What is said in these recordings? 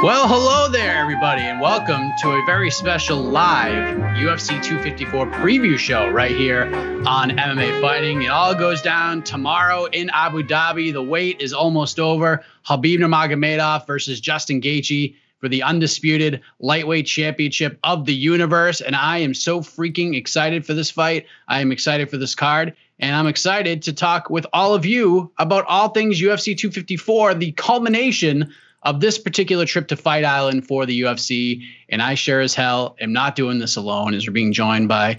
Well, hello there, everybody, and welcome to a very special live UFC 254 preview show right here on MMA Fighting. It all goes down tomorrow in Abu Dhabi. The wait is almost over. Khabib Nurmagomedov versus Justin Gaethje for the undisputed lightweight championship of the universe, and I am so freaking excited for this fight. I am excited for this card. And I'm excited to talk with all of you about all things UFC 254, the culmination of this particular trip to Fight Island for the UFC. And I sure as hell am not doing this alone, as we're being joined by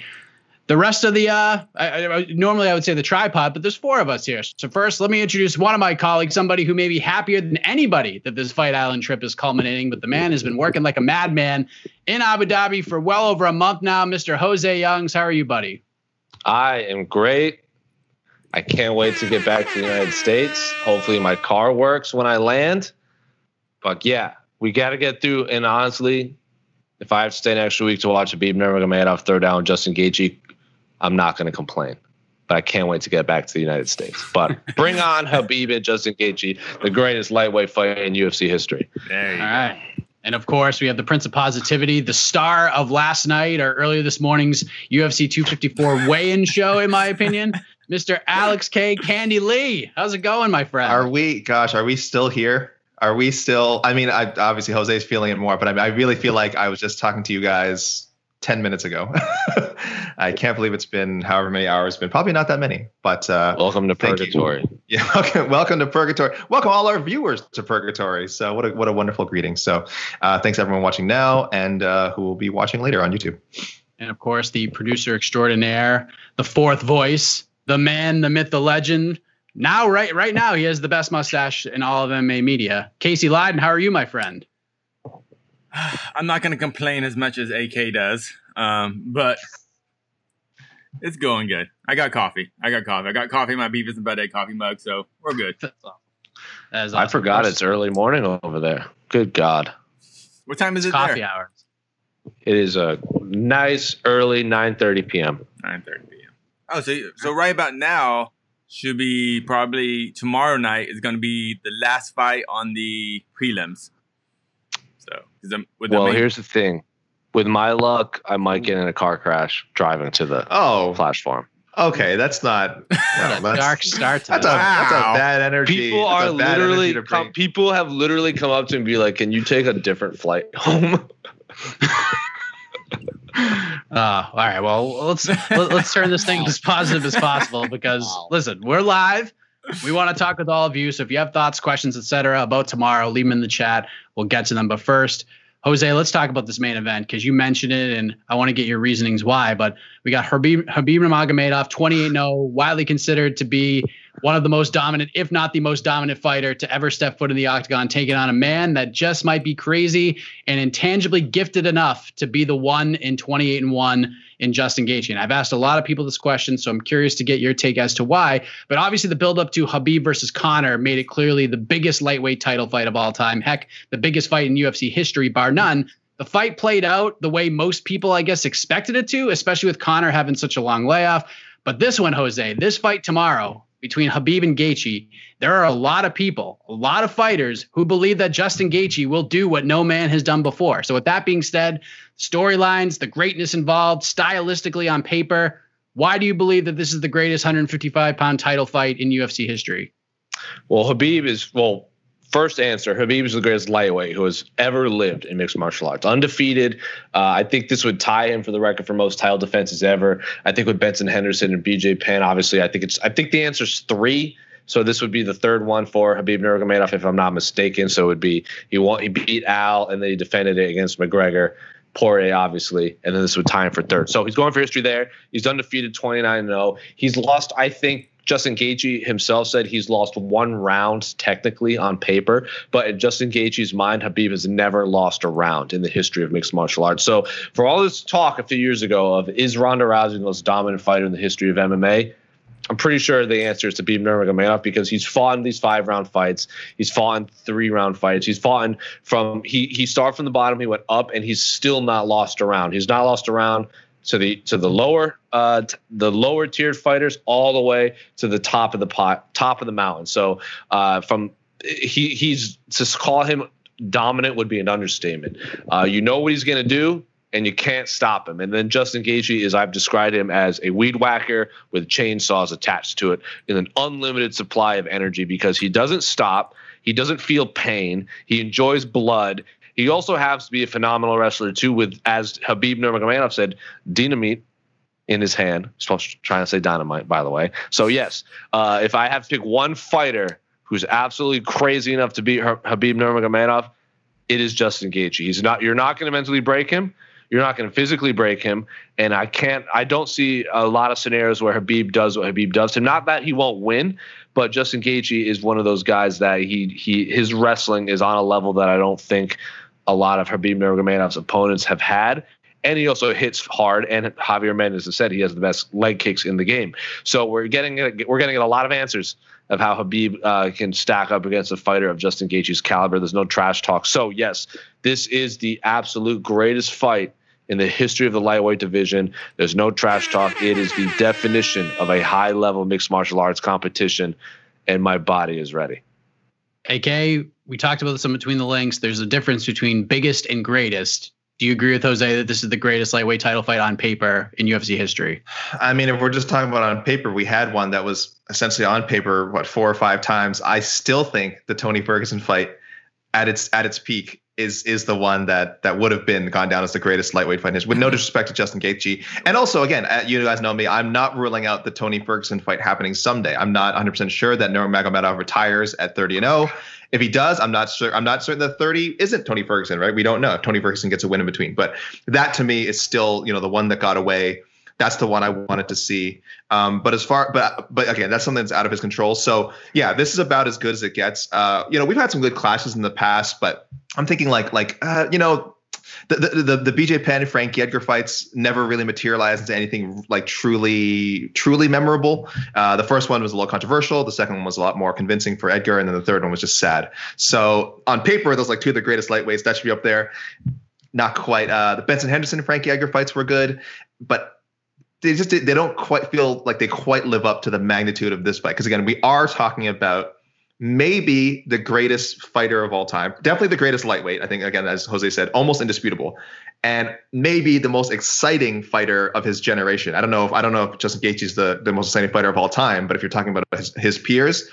the rest of the. Uh, I, I, normally I would say the tripod, but there's four of us here. So first, let me introduce one of my colleagues, somebody who may be happier than anybody that this Fight Island trip is culminating. But the man has been working like a madman in Abu Dhabi for well over a month now. Mr. Jose Youngs, how are you, buddy? I am great. I can't wait to get back to the United States. Hopefully, my car works when I land. But yeah, we got to get through. And honestly, if I have to stay an extra week to watch a Khabib Nurmagomedov throw down Justin Gaethje, I'm not going to complain. But I can't wait to get back to the United States. But bring on Habib and Justin Gaethje, the greatest lightweight fight in UFC history. There you All right. And of course, we have the Prince of Positivity, the star of last night or earlier this morning's UFC 254 weigh-in show, in my opinion, Mr. Alex K. Candy Lee. How's it going, my friend? Are we? Gosh, are we still here? Are we still? I mean, I, obviously Jose's feeling it more, but I, I really feel like I was just talking to you guys 10 minutes ago. I can't believe it's been however many hours, been probably not that many, but uh, welcome to purgatory. You. Yeah. Welcome, welcome to purgatory. Welcome all our viewers to purgatory. So what a, what a wonderful greeting. So uh, thanks everyone watching now and uh, who will be watching later on YouTube. And of course, the producer extraordinaire, the fourth voice, the man, the myth, the legend. Now, right, right now, he has the best mustache in all of MMA media. Casey Leydon, how are you, my friend? I'm not going to complain as much as AK does, um, but it's going good. I got coffee. I got coffee. I got coffee in my Beavis and Butthead coffee mug, so we're good. Awesome. I forgot it's early morning over there. Good God. What time is it's it coffee there? hours. It is a nice early 9.30 p.m. 9.30 p.m. Oh, so, so right about now should be probably tomorrow night is going to be the last fight on the prelims. So, well, main- here's the thing. With my luck, I might get in a car crash driving to the oh platform. Okay, that's not well, that's, dark start. that's, a, that's a bad energy. People are literally come, people have literally come up to me and be like, "Can you take a different flight home?" Uh, all right. Well, let's let, let's turn this thing as positive as possible because listen, we're live. We want to talk with all of you. So if you have thoughts, questions, etc., about tomorrow, leave them in the chat. We'll get to them. But first, Jose, let's talk about this main event because you mentioned it, and I want to get your reasonings why. But we got Habib Khabib Nurmagomedov, 28-0, widely considered to be one of the most dominant, if not the most dominant fighter to ever step foot in the octagon, taking on a man that just might be crazy and intangibly gifted enough to be the one in 28 and 1 in Justin Gaethje. And I've asked a lot of people this question, so I'm curious to get your take as to why. But obviously, the buildup to Habib versus Conor made it clearly the biggest lightweight title fight of all time. Heck, the biggest fight in UFC history, bar none. The fight played out the way most people, I guess, expected it to, especially with Conor having such a long layoff. But this one, Jose, this fight tomorrow, between Habib and Gaethje, there are a lot of people, a lot of fighters who believe that Justin Gaethje will do what no man has done before. So with that being said, storylines, the greatness involved, stylistically on paper, why do you believe that this is the greatest 155 pound title fight in UFC history? Well, Habib is well. First answer Habib is the greatest lightweight who has ever lived in mixed martial arts. Undefeated. Uh, I think this would tie him for the record for most title defenses ever. I think with Benson Henderson and BJ Penn, obviously, I think it's I think the answer is three. So this would be the third one for Habib Nurmagomedov, if I'm not mistaken. So it would be he won, he beat Al, and then he defended it against McGregor. Poirier, obviously, and then this would tie him for third. So he's going for history there. He's undefeated, 29 0. He's lost, I think, Justin Gaethje himself said he's lost one round technically on paper, but in Justin Gaethje's mind, Habib has never lost a round in the history of mixed martial arts. So for all this talk a few years ago of is Ronda Rousey the most dominant fighter in the history of MMA, I'm pretty sure the answer is to beat Nurmagomedov because he's fought in these five round fights. He's fought in three round fights. He's fought in from he he started from the bottom. He went up, and he's still not lost a round. He's not lost a round to the to the lower uh t- the lower tiered fighters all the way to the top of the pot top of the mountain. So uh from he he's to call him dominant would be an understatement. Uh, you know what he's going to do and you can't stop him. And then Justin Gaethje is I've described him as a weed whacker with chainsaws attached to it in an unlimited supply of energy because he doesn't stop. He doesn't feel pain. He enjoys blood. He also happens to be a phenomenal wrestler too, with as Habib Nurmagomedov said, dynamite in his hand. Supposed to trying to say dynamite, by the way. So yes, uh, if I have to pick one fighter who's absolutely crazy enough to beat Habib Nurmagomedov, it is Justin Gaethje. He's not. You're not going to mentally break him. You're not going to physically break him. And I can't. I don't see a lot of scenarios where Habib does what Habib does to. Not that he won't win, but Justin Gaethje is one of those guys that he he his wrestling is on a level that I don't think a lot of Habib Nurmagomedov's opponents have had. And he also hits hard. And Javier Mendez has said he has the best leg kicks in the game. So we're getting we're getting a lot of answers of how Habib uh, can stack up against a fighter of Justin Gaethje's caliber. There's no trash talk. So yes, this is the absolute greatest fight in the history of the lightweight division. There's no trash talk. It is the definition of a high level mixed martial arts competition, and my body is ready. AK, we talked about this in between the links. There's a difference between biggest and greatest. Do you agree with Jose that this is the greatest lightweight title fight on paper in UFC history? I mean, if we're just talking about on paper, we had one that was essentially on paper, what, four or five times. I still think the Tony Ferguson fight at its at its peak is is the one that that would have been gone down as the greatest lightweight fight history. With no disrespect to Justin Gaethje, and also again, uh, you guys know me, I'm not ruling out the Tony Ferguson fight happening someday. I'm not 100 percent sure that Nurmagomedov retires at 30 and 0. If he does, I'm not sure. I'm not certain that 30 isn't Tony Ferguson, right? We don't know if Tony Ferguson gets a win in between, but that to me is still you know the one that got away that's the one I wanted to see. Um, but as far, but but again, that's something that's out of his control. So yeah, this is about as good as it gets. Uh, you know, we've had some good clashes in the past, but I'm thinking like like uh, you know. The, the the BJ Penn Frankie Edgar fights never really materialized into anything like truly truly memorable. Uh, the first one was a little controversial. The second one was a lot more convincing for Edgar, and then the third one was just sad. So on paper, those like two of the greatest lightweights that should be up there. Not quite. Uh, the Benson Henderson Frankie Edgar fights were good, but they just they don't quite feel like they quite live up to the magnitude of this fight because again we are talking about maybe the greatest fighter of all time definitely the greatest lightweight i think again as jose said almost indisputable and maybe the most exciting fighter of his generation i don't know if i don't know if justin Gaethje is the, the most exciting fighter of all time but if you're talking about his, his peers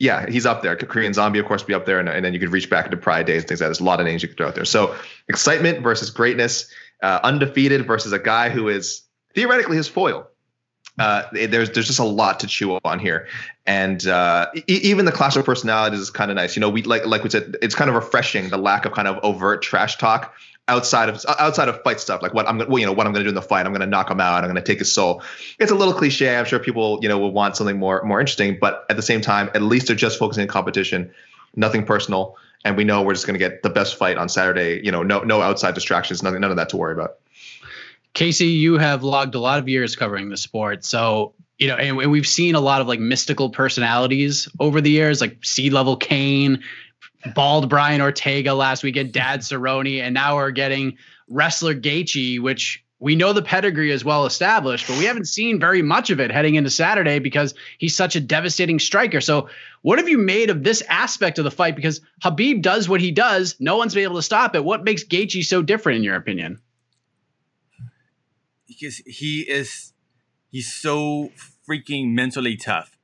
yeah, he's up there. Korean Zombie, of course, be up there, and, and then you could reach back into Pride Days and things like that. There's a lot of names you could throw out there. So excitement versus greatness, uh, undefeated versus a guy who is theoretically his foil. Uh, there's there's just a lot to chew on here, and uh, e- even the clash of personalities is kind of nice. You know, we like like we said, it's kind of refreshing the lack of kind of overt trash talk outside of outside of fight stuff. Like what I'm gonna, well, you know, what I'm to do in the fight. I'm to knock him out. I'm to take his soul. It's a little cliche. I'm sure people you know will want something more more interesting, but at the same time, at least they're just focusing on competition, nothing personal, and we know we're just to get the best fight on Saturday. You know, no no outside distractions, nothing, none of that to worry about. Casey, you have logged a lot of years covering the sport. So, you know, and, we've seen a lot of like mystical personalities over the years, like sea level Kane, bald Brian Ortega last weekend, Dad Cerrone, and now we're getting wrestler Gaethje, which we know the pedigree is well established, but we haven't seen very much of it heading into Saturday because he's such a devastating striker. So, what have you made of this aspect of the fight? Because Habib does what he does, no one's been able to stop it. What makes Gaethje so different, in your opinion? Because he is he's so freaking mentally tough.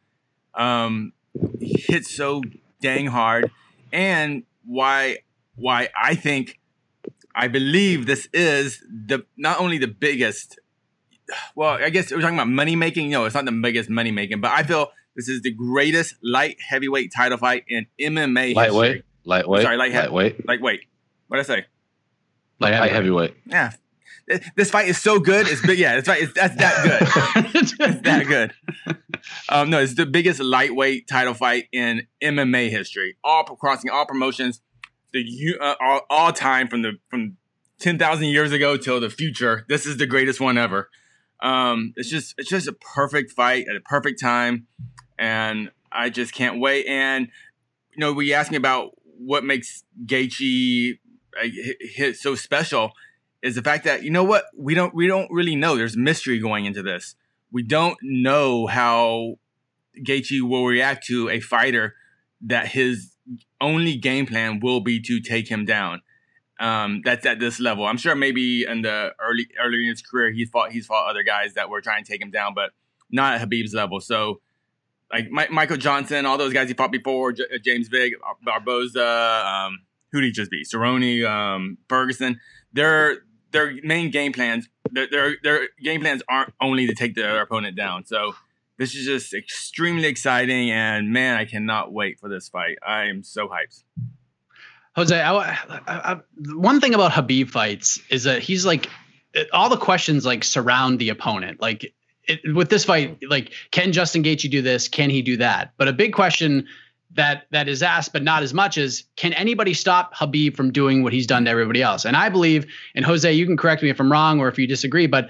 Um, he hits so dang hard. and why why I think I believe this is the not only the biggest. Well, I guess we're talking about money making. No, it's not the biggest money making, but I feel this is the greatest light heavyweight title fight in MMA Lightweight, history. lightweight, Sorry, light lightweight, Like, wait, what did I say? Light light heavyweight. Yeah, Th- this fight is so good. It's big. Yeah, it's right. It's, that's that good. it's that good. Um, no, it's the biggest lightweight title fight in MMA history. All crossing all promotions, the uh, all, all time from the from ten thousand years ago till the future. This is the greatest one ever. Um, it's just it's just a perfect fight at a perfect time, and I just can't wait. And you know, we asked me about what makes Gaethje uh, hit so special is the fact that you know what we don't we don't really know. There's mystery going into this. We don't know how Gaethje will react to a fighter that his only game plan will be to take him down. Um, that's at this level. I'm sure maybe in the early early in his career he's fought he's fought other guys that were trying to take him down, but not at Habib's level. So like Mi- Michael Johnson, all those guys he fought before, J- uh, James Vick, Barboza, um, who did he just beat? Cerrone, um, Ferguson. Their their main game plans, their, their their game plans aren't only to take their opponent down. So this is just extremely exciting, and man, I cannot wait for this fight. I am so hyped. Jose, I, I, I, one thing about Habib fights is that he's like all the questions like surround the opponent. Like it, with this fight, like can Justin Gaethje do this? Can he do that? But a big question that that is asked, but not as much as can anybody stop Habib from doing what he's done to everybody else? And I believe, and Jose, you can correct me if I'm wrong or if you disagree, but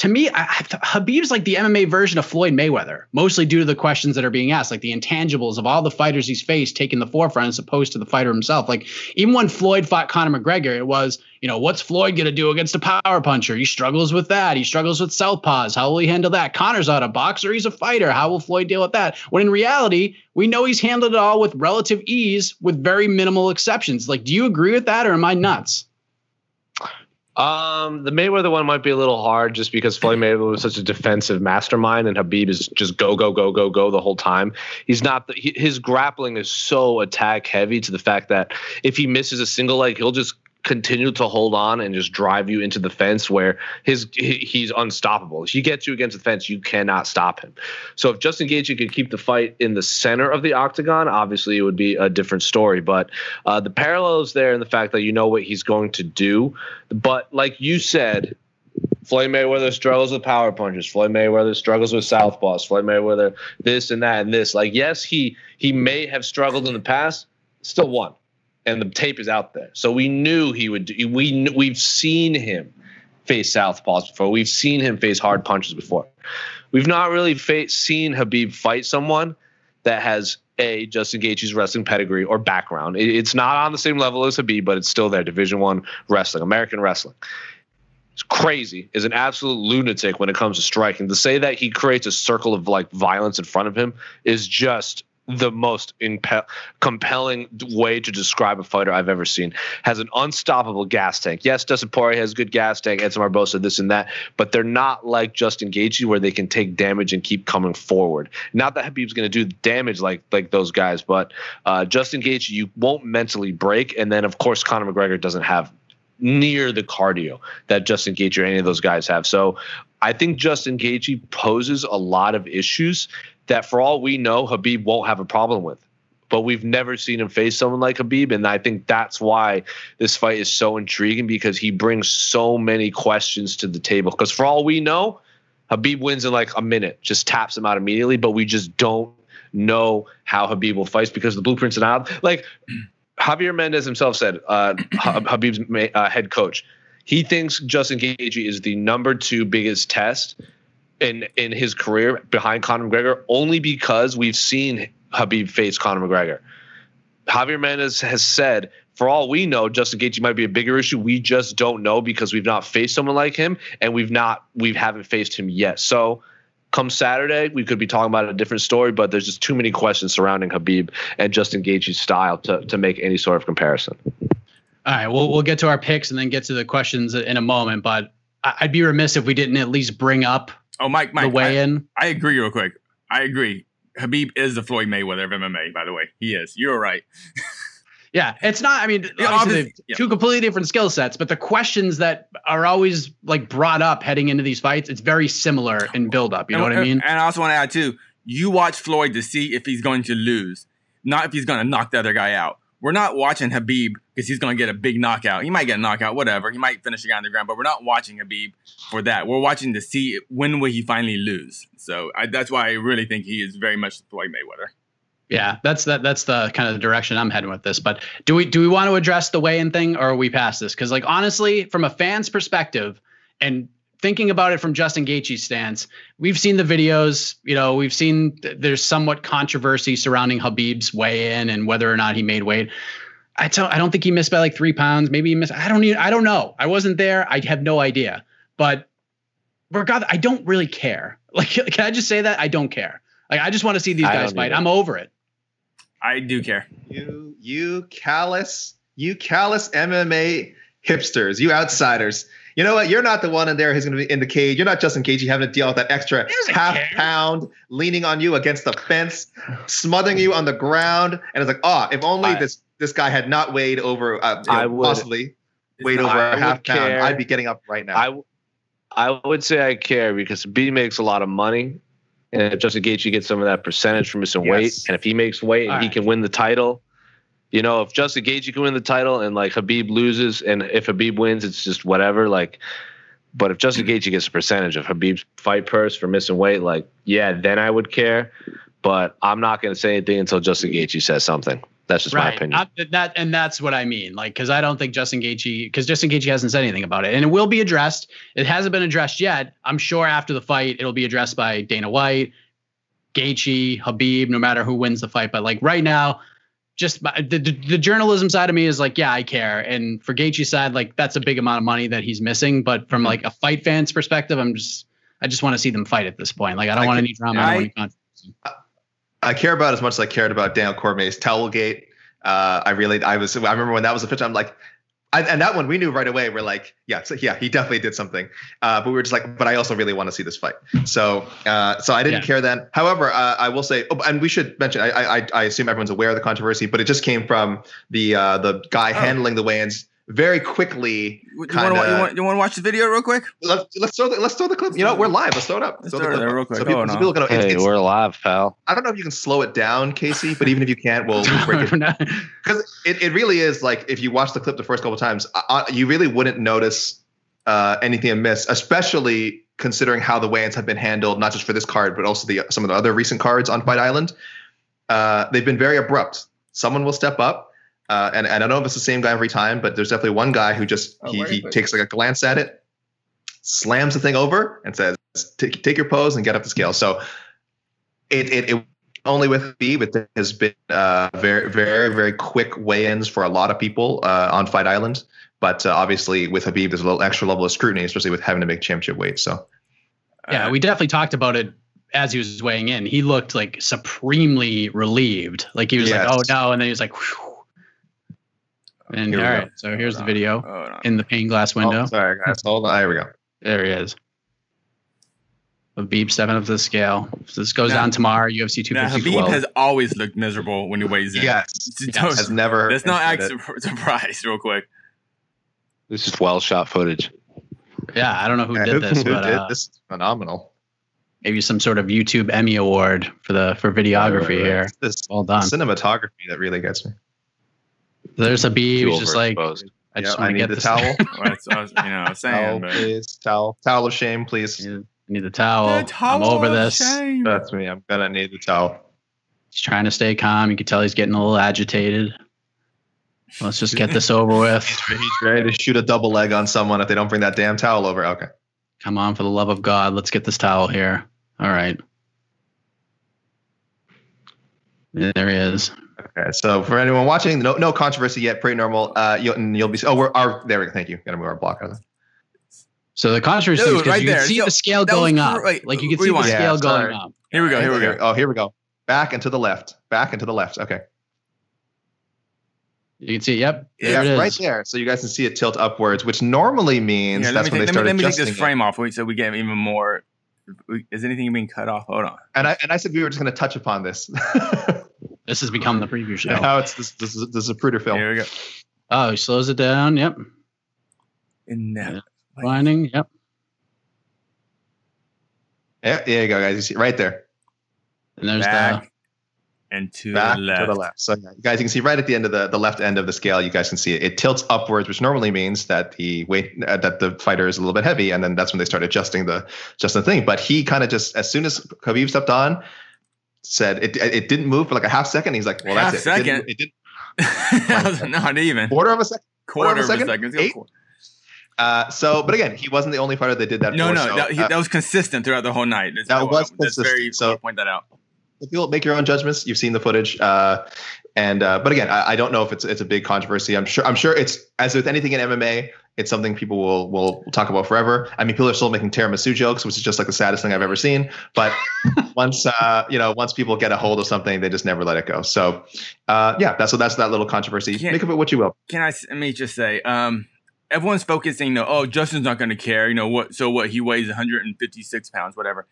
to me, I, I, Habib's like the MMA version of Floyd Mayweather, mostly due to the questions that are being asked, like the intangibles of all the fighters he's faced taking the forefront as opposed to the fighter himself. Like even when Floyd fought Conor McGregor, it was, you know, what's Floyd going to do against a power puncher? He struggles with that. He struggles with southpaws. How will he handle that? Conor's not a boxer. He's a fighter. How will Floyd deal with that? When in reality, we know he's handled it all with relative ease with very minimal exceptions. Like, do you agree with that or am I nuts? Um, the Mayweather one might be a little hard just because Floyd Mayweather was such a defensive mastermind, and Habib is just go go go go go the whole time. He's not the, he, his grappling is so attack heavy to the fact that if he misses a single leg, he'll just continue to hold on and just drive you into the fence where his he, he's unstoppable. If he gets you against the fence, you cannot stop him. So if Justin Gaethje could keep the fight in the center of the octagon, obviously it would be a different story. But uh, the parallels there in the fact that you know what he's going to do. But like you said, Floyd Mayweather struggles with power punches. Floyd Mayweather struggles with southpaws. Floyd Mayweather this and that and this. Like yes, he he may have struggled in the past, still won and the tape is out there. So we knew he would. Do, we we've seen him face southpaws before. We've seen him face hard punches before. We've not really fa- seen Habib fight someone that has a Justin Gaethje's wrestling pedigree or background. It, it's not on the same level as Habib, but it's still there. Division One wrestling, American wrestling. It's crazy. Is an absolute lunatic when it comes to striking. To say that he creates a circle of like violence in front of him is just the most impe- compelling way to describe a fighter I've ever seen. Has an unstoppable gas tank. Yes, Dustin Poirier has good gas tank, Edson Barboza, this and that, but they're not like Justin Gaethje where they can take damage and keep coming forward. Not that Habib's going to do damage like like those guys, but uh, Justin Gaethje, you won't mentally break. And then of course Conor McGregor doesn't have near the cardio that Justin Gaethje or any of those guys have. So I think Justin Gaethje poses a lot of issues that for all we know, Habib won't have a problem with. But we've never seen him face someone like Habib. And I think that's why this fight is so intriguing because he brings so many questions to the table. Because for all we know, Habib wins in like a minute, just taps him out immediately. But we just don't know how Habib will fight because the blueprints out. Like Javier Mendez himself said, uh, Habib's uh, head coach, he thinks Justin Gaethje is the number two biggest test in in his career behind Conor McGregor only because we've seen Habib face Conor McGregor. Javier Mendez has said, for all we know, Justin Gaethje might be a bigger issue. We just don't know because we've not faced someone like him, and we've not we haven't faced him yet. So. Come Saturday, we could be talking about a different story, but there's just too many questions surrounding Habib and Justin Gaethje's style to, to make any sort of comparison. All right, we'll we'll get to our picks and then get to the questions in a moment. But I'd be remiss if we didn't at least bring up Oh, Mike, Mike, the weigh-in. I, I agree real quick. I agree. Habib is the Floyd Mayweather of MMA, by the way. He is. You're right. Yeah, it's not. I mean, obviously, yeah. two completely different skill sets, but the questions that are always like brought up heading into these fights, it's very similar in build up. You know and, what I mean? And I also want to add too, you watch Floyd to see if he's going to lose, not if he's going to knock the other guy out. We're not watching Habib because he's going to get a big knockout. He might get a knockout, whatever. He might finish the guy on the ground, but we're not watching Habib for that. We're watching to see when will he finally lose. So I, that's why I really think he is very much Floyd Mayweather. Yeah, that's that. That's the kind of the direction I'm heading with this. But do we do we want to address the weigh-in thing, or are we past this? Because like honestly, from a fan's perspective, and thinking about it from Justin Gaethje's stance, we've seen the videos. You know, we've seen th- there's somewhat controversy surrounding Habib's weigh-in and whether or not he made weight. I don't. I don't think he missed by like three pounds. Maybe he missed. I don't even. I don't know. I wasn't there. I have no idea. But regardless, I don't really care. Like, can I just say that I don't care? Like, I just want to see these I guys fight. I'm over it. I do care. You, you callous, you callous MMA hipsters, you outsiders. You know what? You're not the one in there who's going to be in the cage. You're not Justin You having to deal with that extra half care. pound leaning on you against the fence, smothering you on the ground. And it's like, oh, if only I- this this guy had not weighed over, uh, you know, I would- possibly weighed over not- a I half pound, care. I'd be getting up right now. I I would say I care because B makes a lot of money, and if Justin Gaethje gets some of that percentage from missing weight, and if he makes weight and All he can win the title, you know, if Justin Gaethje can win the title and like Habib loses, and if Habib wins, it's just whatever. Like, but if Justin Gaethje gets a percentage of Habib's fight purse for missing weight, like, yeah, then I would care. But I'm not going to say anything until Justin Gaethje says something. That's just my opinion. Not that- that and that's what I mean. Like, because I don't think Justin Gaethje, because Justin Gaethje hasn't said anything about it, and it will be addressed. It hasn't been addressed yet. I'm sure after the fight, it'll be addressed by Dana White, Gaethje, Habib, no matter who wins the fight. But like right now, just the, the the journalism side of me is like, yeah, I care. And for Gaethje's side, like that's a big amount of money that he's missing. But from like a fight fan's perspective, I'm just, I just want to see them fight at this point. Like, I don't want any drama. I, don't want any controversy. I care about as much as I cared about Daniel Cormier's Towelgate. Uh, I really, I was, I remember when that was a picture. I'm like, I, and that one we knew right away. We're like, yeah, so yeah, he definitely did something. Uh, but we were just like, but I also really want to see this fight. So, uh, so I didn't Yeah. care then. However, uh, I will say, oh, and we should mention, I, I, I assume everyone's aware of the controversy, but it just came from the uh, the guy handling the weigh-ins very quickly. You want, Kinda- to, you, want, you want to watch the video real quick? Let's let's throw the let's throw the clip. You know, we're live. Let's throw it up. Let's throw throw the clip there real quick. So people, Hold so people can know. It's, hey, it's, we're live, pal. I don't know if you can slow it down, Casey, but even if you can't, we'll, we'll break it because it, it really is like if you watch the clip the first couple of times, uh, you really wouldn't notice uh, anything amiss, especially considering how the weigh-ins have been handled, not just for this card, but also the some of the other recent cards on Fight Island. Uh, they've been very abrupt. Someone will step up, uh, and, and I don't know if it's the same guy every time, but there's definitely one guy who just Oh, he, he takes like a glance at it, slams the thing over, and says, "Take take your pose and get up the scale." So it it, it only with B, but there has been uh, very, very, very quick weigh-ins for a lot of people uh, on Fight Island. But uh, obviously, with Habib, there's a little extra level of scrutiny, especially with having to make championship weight. So Yeah, Uh, we definitely talked about it as he was weighing in. He looked like supremely relieved. Like he was Yes. like, "Oh no," and then he was like, Whew. And Here all go. So here's the Hold on. video Hold on. in the pane glass window. Oh, sorry, guys. Hold on. There we go. There he is. Habib stepping up to the scale. So this goes Now- down tomorrow. UFC Now, 250 Habib has always looked miserable when he weighs in. Yes, Don't- has never. Let's not act surprised real quick. This is well shot footage. Yeah, I don't know who Yeah, did this, who but did uh, this? is Phenomenal. maybe some sort of YouTube Emmy award for the for videography Right, right, right. here. It's This Well done. cinematography that really gets me. There's Habib. Too He's just like, overexposed. I just Yeah, want I to need get the this. towel. Well, I was, uh, you know, towel, saying. But please. Towel. Towel of shame, please. I need the towel. The towel I'm over of this. shame. That's me. I'm gonna need the towel. He's trying to stay calm. You can tell he's getting a little agitated. Let's just get this over with. He's ready to shoot a double leg on someone if they don't bring that damn towel over. Okay. Come on, for the love of God, let's get this towel here. All right. There he is. Okay, so for anyone watching, no no controversy yet, pretty normal. Uh, you'll, and you'll be oh we're our there we go. Thank you. Got to move our block out of there. So the controversy Dude, is because right you can see So, the scale that was going up. wait, like you can see the rewind. scale Yeah, going up. Here we go. Here we go. Oh, here we go. Back and to the left. Back and to the left. Okay. You can see, yep, there yeah, it is. right there. So you guys can see it tilt upwards, which normally means Here, let that's me, when take, they let, me, start let me take adjusting this it. frame off so we get even more. Is anything being cut off? Hold on. And I and I said we were just going to touch upon this. This has become the preview show. Now it's this this is, this is a Pruder film. Here we go. Oh, he slows it down. Yep. In that Winding. Yep. Yeah, there you go, guys. You see right there. And there's back and to back the left. to the left. So yeah, guys, you can see right at the end of the, the left end of the scale, you guys can see it. It tilts upwards, which normally means that the weight uh, that the fighter is a little bit heavy, and then that's when they start adjusting the just the thing. But he kind of just as soon as Khabib stepped on, said it it didn't move for like a half second. He's like, well, that's Half it. It didn't, second? it didn't That was not even quarter of a second. quarter of a second? second. Eight? Uh, so, but again, he wasn't the only fighter that did that. No, for, no, so, that, he, uh, that was consistent throughout the whole night. That's, That was that's very. consistent. So- So point that out. if you'll make your own judgments. You've seen the footage, uh, and uh, but again, I, I don't know if it's it's a big controversy. I'm sure I'm sure it's as with anything in MMA, it's something people will will talk about forever. I mean, people are still making tiramisu jokes, which is just like the saddest thing I've ever seen. But once uh, you know, once people get a hold of something, they just never let it go. So uh, yeah, that's so that's that little controversy. Can't- Make of it what you will. Can I let me just say, um, everyone's focusing, you know, oh, Justin's not going to care, you know what? So what? He weighs 156 pounds, whatever.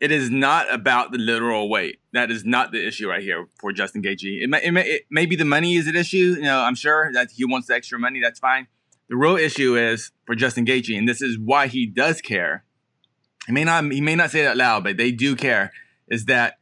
It is not about the literal weight. That is not the issue right here for Justin Gaethje. It may, it may, it, maybe the money is an issue. You know, I'm sure that he wants the extra money. That's fine. The real issue is for Justin Gaethje, and this is why he does care. He may not he may not say it out loud, but they do care. Is that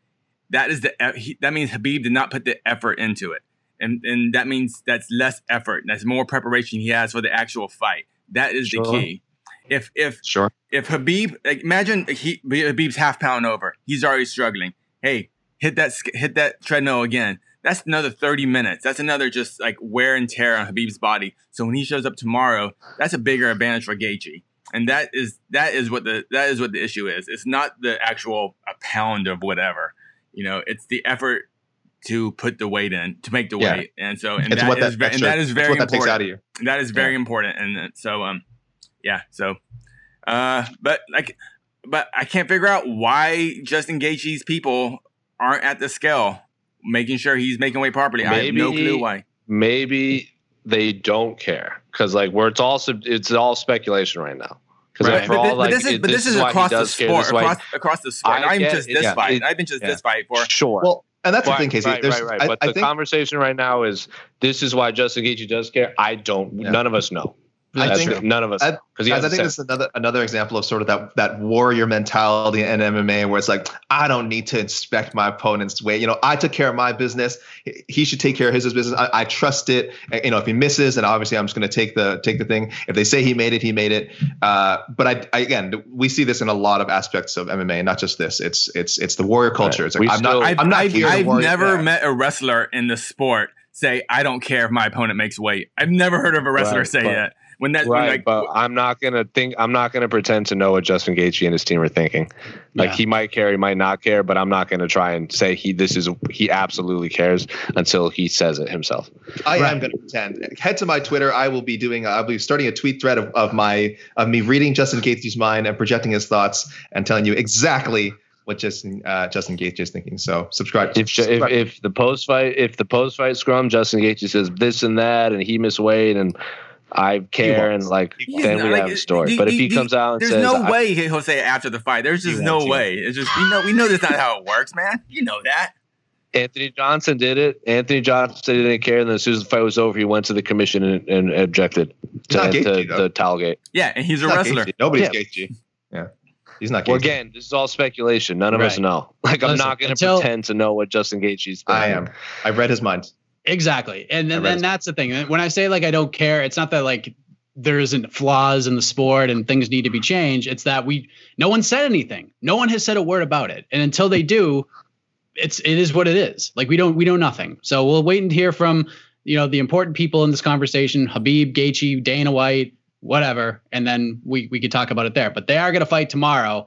that is the e, he, that means Habib did not put the effort into it and and that means that's less effort. That's more preparation he has for the actual fight. That is the key. If if Sure. if Habib, imagine he Habib's half pound over, he's already struggling. Hey, hit that hit that treadmill again. That's another thirty minutes. That's another just like wear and tear on Habib's body. So when he shows up tomorrow, that's a bigger advantage for Gaethje. And that is that is what the that is what the issue is. It's not the actual a pound of whatever. You know, it's the effort to put the weight in to make the Yeah. weight. And so and It's that what that is ve- and that is very that important. out of you. That is very important, and uh, so um, yeah. So, uh, but like, but I can't figure out why Justin Gaethje's people aren't at the scale, making sure he's making weight properly. I have no clue why. maybe they don't care because like where it's all sub- it's all speculation right now. Because Right. for But, all thi- but like this is but this, is why across the sport, this across across the sport. I Not even get just this yeah. fight. It, I've been just yeah. this fight. For sure. Well, and that's the thing, Casey. right, There's, right, right. I, But I the think conversation right now is this is why Justin Gaethje does care. I don't. Yeah. None of us know. I That's think- true. none of us I- because he I think said this is another another example of sort of that that warrior mentality in MMA where it's like I don't need to inspect my opponent's weight. You know, I took care of my business. He- He should take care of his business. I, I trust it. You know, if he misses, then obviously I'm just going to take the take the thing. If they say he made it, he made it. Uh, but I, I again, we see this in a lot of aspects of MMA, not just this. It's it's it's the warrior culture. Right. It's like I'm still- not I've, I'm not I've, here to I've never yeah. met a wrestler in the sport say, "I don't care if my opponent makes weight." I've never heard of a wrestler Right, say but- that. When that, when Right, like, but I'm not gonna think. I'm not gonna pretend to know what Justin Gaethje and his team are thinking. Like Yeah. he might care, he might not care, but I'm not gonna try and say he this is he absolutely cares until he says it himself. I Right. am going to pretend. Head to my Twitter. I will be doing. I'll be starting a tweet thread of, of my of me reading Justin Gaethje's mind and projecting his thoughts and telling you exactly what Justin uh, Justin Gaethje is thinking. So subscribe. If if, if the post fight if the post fight scrum, Justin Gaethje says this and that, and he missed weight, and I care, won't. and like He then won't. we Like, have a story. the- but if the- he the- comes out and there's says, no way he'll say after the fight. There's just no won't, way. It's just we know we know that's not how it works, man. You know that. Anthony Johnson did it. Anthony Johnson didn't care, and then as soon as the fight was over, he went to the commission and, and objected to, not to Gaethje, though. the Towelgate. Yeah, and he's a He's not wrestler. Gaethje. Nobody's Yeah. Gaethje. Yeah, he's not Gaethje. Well, again, this is all speculation. None of us know. Like, I'm not going to pretend to know what Justin Gaethje's thinking. I am. I've read his mind. Exactly. And then, then that's the thing. When I say like I don't care, it's not that like there isn't flaws in the sport and things need to be changed. It's that we no one said anything. No one has said a word about it. And until they do, it's it is what it is. Like we don't we know nothing. So we'll wait and hear from you know the important people in this conversation, Habib, Gaethje, Dana White, whatever, and then we we could talk about it there. But they are going to fight tomorrow.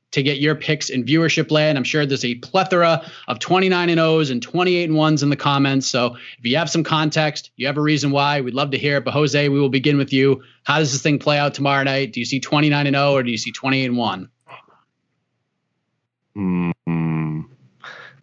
to get your picks in viewership land. I'm sure there's a plethora of 29 and O's and 28 and 1s in the comments. So if you have some context, you have a reason why, we'd love to hear it. But Jose, we will begin with you. How does this thing play out tomorrow night? Do you see 29 and 0 or do you see 28 and 1? Mm,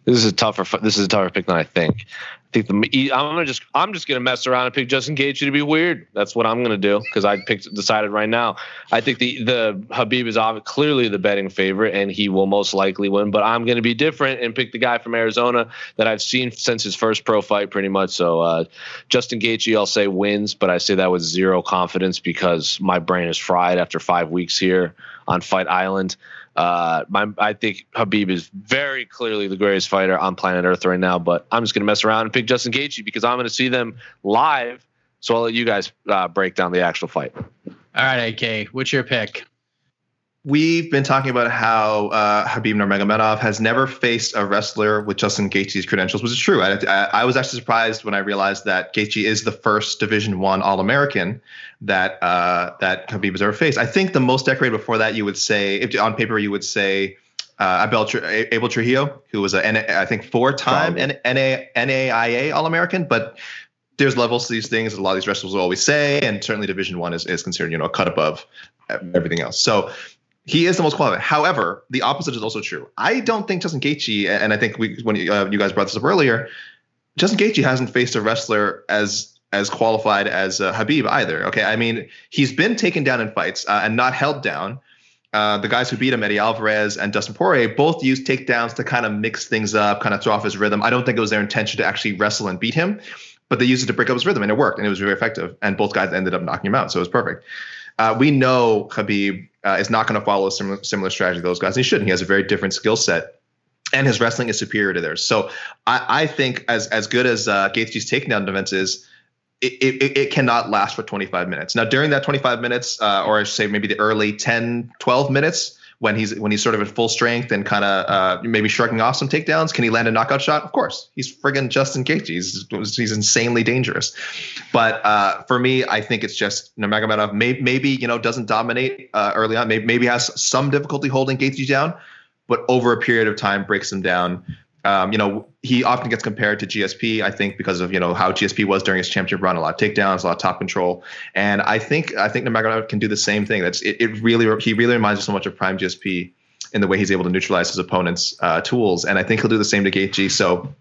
this is a tougher. This is a tougher pick than I think. Think the I'm gonna just I'm just gonna mess around and pick Justin Gaethje to be weird. That's what I'm gonna do because I picked decided right now. I think the the Khabib is clearly the betting favorite and he will most likely win. But I'm gonna be different and pick the guy from Arizona that I've seen since his first pro fight, pretty much. So uh, Justin Gaethje, I'll say wins, but I say that with zero confidence because my brain is fried after five weeks here on Fight Island. Uh, my, I think Habib is very clearly the greatest fighter on planet Earth right now, but I'm just going to mess around and pick Justin Gaethje because I'm going to see them live. So I'll let you guys uh, break down the actual fight. All right, AK, what's your pick? We've been talking about how uh, Khabib Nurmagomedov has never faced a wrestler with Justin Gaethje's credentials, which is true. I, I, I, was actually surprised when I realized that Gaethje is the first Division One All American that uh, that Khabib has ever faced. I think the most decorated before that, you would say, if on paper, you would say uh, Abel, Abel Trujillo, who was a I think four-time NAIA All American, but there's levels to these things. A lot of these wrestlers will always say, and certainly Division One is, is considered, you know, a cut above everything else. So he is the most qualified. However, the opposite is also true. I don't think Justin Gaethje, and I think we when uh, you guys brought this up earlier, Justin Gaethje hasn't faced a wrestler as as qualified as uh, Khabib either. Okay, I mean he's been taken down in fights uh, and not held down. Uh, the guys who beat him, Eddie Alvarez and Dustin Poirier, both used takedowns to kind of mix things up, kind of throw off his rhythm. I don't think it was their intention to actually wrestle and beat him, but they used it to break up his rhythm, and it worked, and it was very effective. And both guys ended up knocking him out, so it was perfect. Uh, we know Khabib uh, is not going to follow a similar, similar strategy to those guys. And he shouldn't. He has a very different skill set, and his wrestling is superior to theirs. So I, I think as as good as uh, Gaethje's takedown defense is, it, it, it, cannot last for 25 minutes. Now, during that 25 minutes, uh, or I should say maybe the early 10, 12 minutes, when he's when he's sort of at full strength and kind of uh, maybe shrugging off some takedowns. Can he land a knockout shot? Of course, he's friggin' Justin Gaethje. He's, he's insanely dangerous. But uh, for me, I think it's just Nurmagomedov maybe, maybe you know doesn't dominate uh, early on. Maybe maybe has some difficulty holding Gaethje down, but over a period of time breaks him down. Um, you know, he often gets compared to GSP, I think, because of you know how GSP was during his championship run, a lot of takedowns, a lot of top control, and I think I think Nurmagomedov can do the same thing. That's it, it. Really, he really reminds me so much of Prime GSP in the way he's able to neutralize his opponent's uh, tools, and I think he'll do the same to Gaethje. So.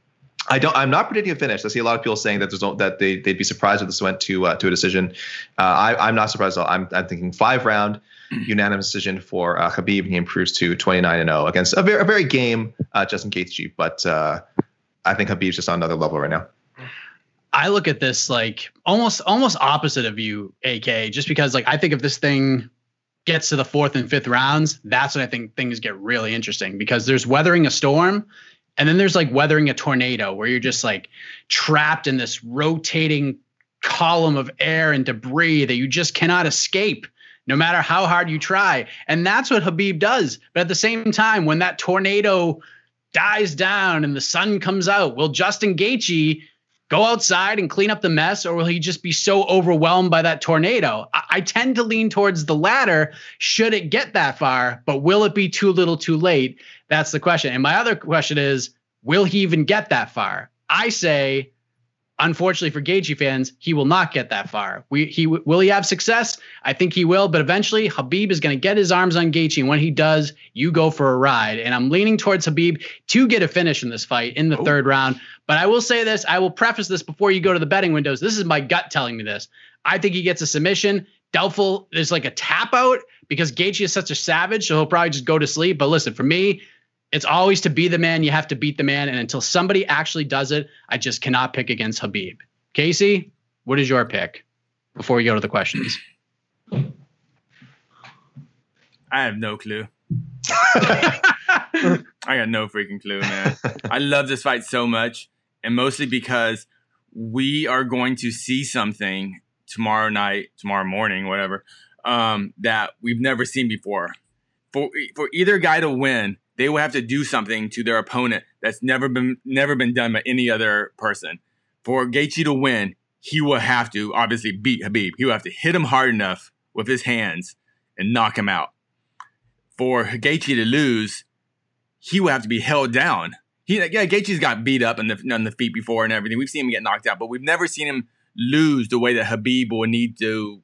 I don't. I'm not predicting a finish. I see a lot of people saying that there's no, that they they'd be surprised if this went to uh, to a decision. Uh, I, I'm not surprised. I'm I'm thinking five round unanimous decision for uh, Khabib. He improves to 29 and 0 against a very, a very game uh, Justin Gaethje, but uh, I think Khabib's just on another level right now. I look at this like almost almost opposite of you, AK, just because like I think if this thing gets to the fourth and fifth rounds, that's when I think things get really interesting because there's weathering a storm and then there's like weathering a tornado where you're just like trapped in this rotating column of air and debris that you just cannot escape no matter how hard you try. And that's what Habib does. But at the same time, when that tornado dies down and the sun comes out, will Justin Gaethje go outside and clean up the mess, or will he just be so overwhelmed by that tornado? I, I tend to lean towards the latter should it get that far, but will it be too little too late? That's the question. And my other question is, will he even get that far? I say unfortunately for Gaethje fans, he will not get that far. We he will he have success? I think he will, but eventually Habib is going to get his arms on Gaethje, and when he does, you go for a ride. And I'm leaning towards Habib to get a finish in this fight in the oh. third round. But I will say this: I will preface this before you go to the betting windows. This is my gut telling me this. I think he gets a submission. Doubtful there's like a tap out because Gaethje is such a savage, so he'll probably just go to sleep. But listen, for me, it's always to be the man, you have to beat the man. And until somebody actually does it, I just cannot pick against Habib. Casey, what is your pick before we go to the questions? I have no clue. I got no freaking clue, man. I love this fight so much, and mostly because we are going to see something tomorrow night, tomorrow morning, whatever, um, that we've never seen before. For for either guy to win, they will have to do something to their opponent that's never been never been done by any other person. For Gaethje to win, he will have to obviously beat Habib. He will have to hit him hard enough with his hands and knock him out. For Gaethje to lose, he will have to be held down. He yeah, Gaethje's got beat up on the on the feet before and everything. We've seen him get knocked out, but we've never seen him lose the way that Habib will need to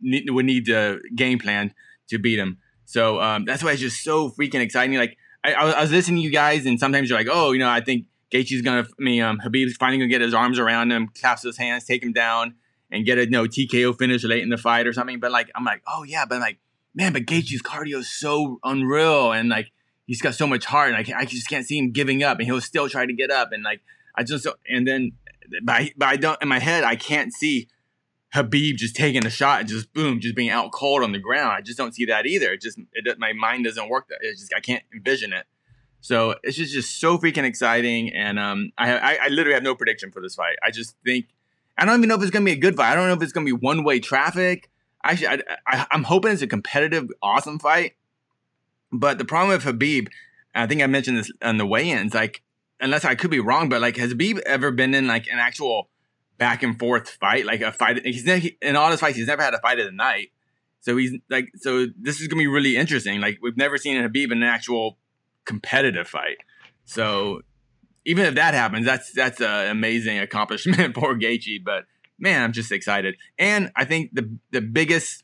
need, would need to game plan to beat him. So um, that's why it's just so freaking exciting. Like I, I, was listening to you guys, and sometimes you're like, oh, you know, I think Gaethje's gonna, I mean, um, Khabib's finally gonna get his arms around him, clasp his hands, take him down, and get a you know TKO finish late in the fight or something. But like, I'm like, oh yeah, but I'm like, man, but Gaethje's cardio is so unreal, and like he's got so much heart, and I, I just can't see him giving up, and he'll still try to get up, and like I just, and then, but I, but I don't in my head, I can't see Khabib just taking a shot and just boom, just being out cold on the ground. I just don't see that either. It just it, my mind doesn't work. That it's just I can't envision it. So it's just just so freaking exciting, and um, I, I, I literally have no prediction for this fight. I just think I don't even know if it's gonna be a good fight. I don't know if it's gonna be one way traffic. Actually, I, I, I'm hoping it's a competitive, awesome fight. But the problem with Khabib, I think I mentioned this on the weigh-ins. Like, unless I could be wrong, but like, has Khabib ever been in like an actual back and forth fight, like a fight. He's never, in all his fights, he's never had a fight of the night. So he's like, so this is gonna be really interesting. Like we've never seen Khabib in an actual competitive fight. So even if that happens, that's that's an amazing accomplishment for Gaethje. But man, I'm just excited. And I think the the biggest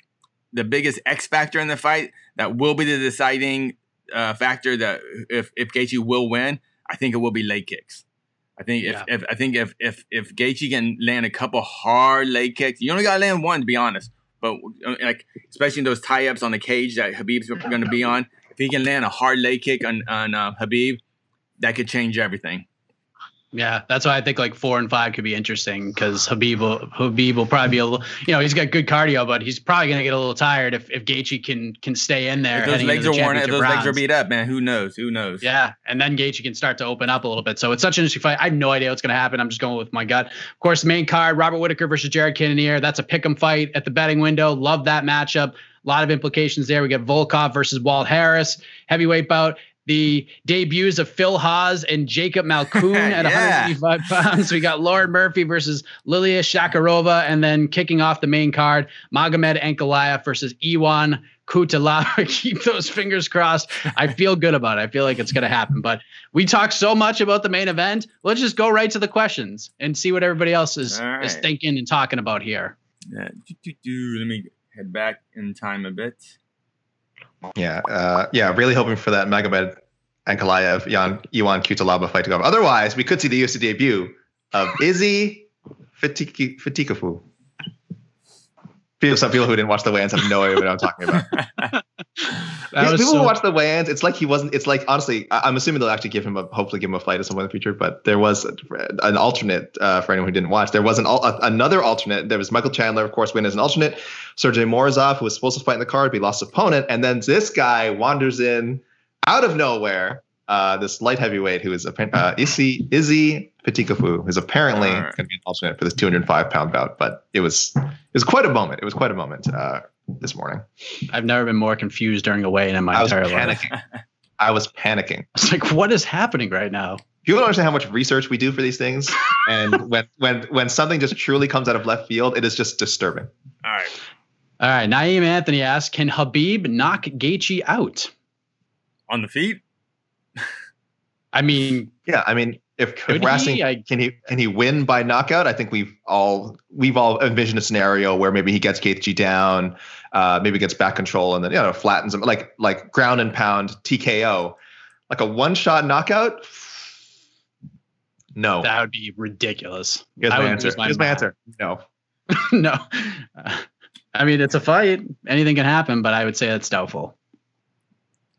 the biggest X factor in the fight that will be the deciding uh, factor that if if Gaethje will win, I think it will be leg kicks. I think if, yeah. if I think if if if Gaethje can land a couple hard leg kicks, you only got to land one to be honest. But uh, like especially in those tie ups on the cage that Khabib's going to be on, if he can land a hard leg kick on on uh, Khabib, that could change everything. Yeah, that's why I think like four and five could be interesting because Khabib will Khabib will probably be a little, you know, he's got good cardio, but he's probably gonna get a little tired if if Gaethje can can stay in there. If those legs are worn, if those rounds. legs are beat up, man, who knows? Who knows? Yeah, and then Gaethje can start to open up a little bit. So it's such an interesting fight. I have no idea what's gonna happen. I'm just going with my gut. Of course, main card: Robert Whitaker versus Jared Cannonier. That's a pick'em fight at the betting window. Love that matchup. A lot of implications there. We get Volkov versus Walt Harris, heavyweight bout the debuts of Phil Hawes and Jacob Malkoun at yeah. 185 pounds. We got Lauren Murphy versus Lilia Shakirova, and then kicking off the main card, Magomed Ankalaev versus Ion Cutelaba. Keep those fingers crossed. I feel good about it. I feel like it's going to happen. But we talked so much about the main event. Let's just go right to the questions and see what everybody else is, right. is thinking and talking about here. Yeah. Let me head back in time a bit. Yeah, uh, yeah, really hoping for that Magomed Ankalaev, Jan, Iwan Cutelaba fight to go. Otherwise, we could see the UFC debut of Izzy Fatikafu. People, some people who didn't watch the weigh-ins have no idea what I'm talking about. people so- who watch the weigh-ins, it's like he wasn't. It's like honestly, I, am assuming they'll actually give him a hopefully give him a fight at some point in the future. But there was an alternate uh, for anyone who didn't watch. There was an uh, another alternate. There was Michael Chandler, of course, win as an alternate. Sergey Morozov, who was supposed to fight in the card, but he lost opponent, and then this guy wanders in out of nowhere uh, this light heavyweight who is uh, Izzy Izzy Petikafu, who's apparently right. going to be an alternate for this 205 pound bout. But it was it was quite a moment. It was quite a moment uh, this morning. I've never been more confused during a weigh-in in my I entire life. I was panicking. I was panicking. It's like, what is happening right now? People don't understand how much research we do for these things, and when when when something just truly comes out of left field, it is just disturbing. All right. All right. Naeem Anthony asks, can Khabib knock Gaethje out? On the feet? I mean, yeah, I mean, if, if we're asking, I, can he can he win by knockout? I think we've all we've all envisioned a scenario where maybe he gets Gaethje down, uh, maybe gets back control, and then you know flattens him like like ground and pound TKO, like a one shot knockout. No, that would be ridiculous. Here's my answer. My Here's my answer. No, no. Uh, I mean, it's a fight. Anything can happen, but I would say that's doubtful.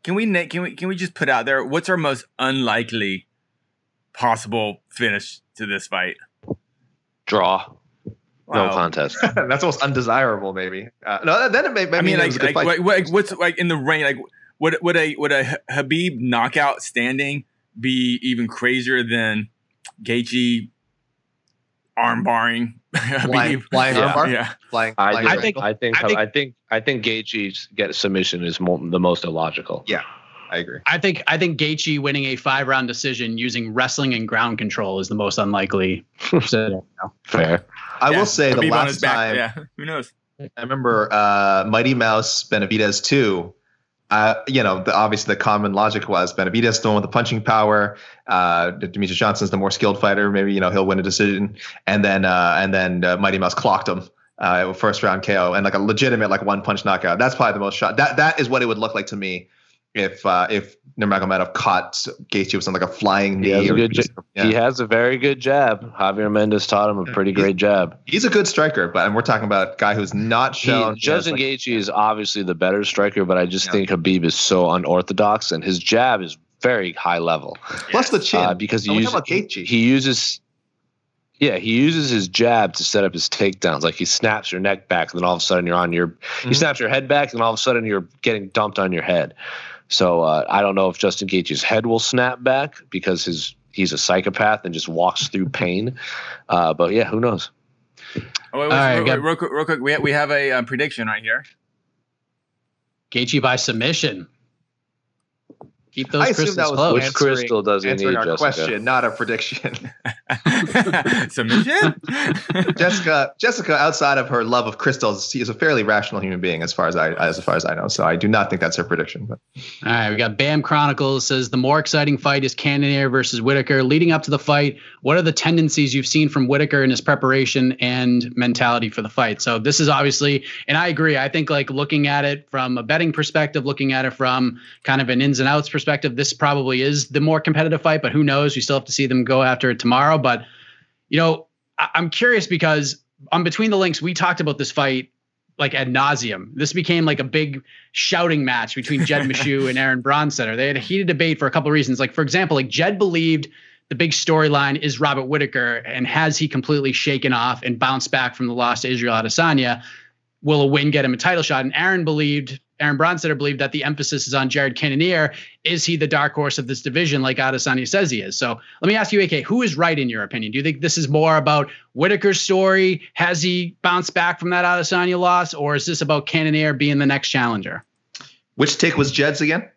Can we can we can we just put out there what's our most unlikely possible finish to this fight? Draw. Wow. No contest. That's most undesirable, maybe. Uh, no, then it may. I mean, like, like, like, like, what's like in the rain? Like, would would a would a Khabib knockout standing be even crazier than Gaethje arm barring. I Flying, believe. flying Yeah. armbar? Yeah. Flying, I, flying I I think- think I think I think- I think I think Gaethje's get submission is more, the most illogical. Yeah. I agree. I think I think Gaethje winning a five round decision using wrestling and ground control is the most unlikely. scenario. Fair. I Yeah, will say the Khabib on last his back, time Yeah. Who knows? I remember uh, Mighty Mouse Benavidez too. Uh, you know, the, obviously the common logic was Benavidez the one with the punching power. Uh, Demetrious Johnson's the more skilled fighter. Maybe you know he'll win a decision, and then uh, and then uh, Mighty Mouse clocked him. Uh, first round KO and like a legitimate like one punch knockout. That's probably the most shot. That that is what it would look like to me if uh, if Nurmagomedov caught Gaethje with something like a flying knee. He has a yeah. He has a very good jab. Javier Mendez taught him a pretty great jab. He's a good striker, but and we're talking about a guy who's not He, shown. Justin like, Gaethje is obviously the better striker, but I just Yeah. think Khabib is so unorthodox, and his jab is very high level. plus the chin. Uh, because he uses, Gaethje. he uses yeah he uses his jab to set up his takedowns like he snaps your neck back and then all of a sudden you're on your he Mhm. snaps your head back and all of a sudden you're getting dumped on your head so uh, i don't know if justin Gaethje's head will snap back because his he's a psychopath and just walks through pain uh, but yeah who knows Oh, wait, wait, All right, real, got- real quick, real quick. We, ha- we have a uh, prediction right here. Gaethje by submission. Keep those I assume crystals that was close. which crystal does he answering need our Jessica? question, not a prediction. Submission? Jessica, Jessica, outside of her love of crystals, she is a fairly rational human being, as far as I as far as I know. So I do not think that's her prediction. But All right, we got Bam Chronicles says the more exciting fight is Cannonier versus Whitaker. Leading up to the fight, what are the tendencies you've seen from Whitaker in his preparation and mentality for the fight? So this is obviously, and I agree. I think like looking at it from a betting perspective, looking at it from kind of an ins and outs perspective, this probably is the more competitive fight. But who knows? We still have to see them go after it tomorrow. But you know, I- I'm curious because on between the links, we talked about this fight like ad nauseum. This became like a big shouting match between Jed Meshew and Aaron Bronsteter. They had a heated debate for a couple of reasons. Like, for example, like Jed believed the big storyline is Robert Whitaker, and has he completely shaken off and bounced back from the loss to Israel Adesanya? Will a win get him a title shot? And Aaron believed, Aaron Bronsteter believed that the emphasis is on Jared Cannonier. Is he the dark horse of this division, like Adesanya says he is? So let me ask you, AK, who is right in your opinion? Do you think this is more about Whitaker's story? Has he bounced back from that Adesanya loss, or is this about Cannonier being the next challenger? which take was Jed's again?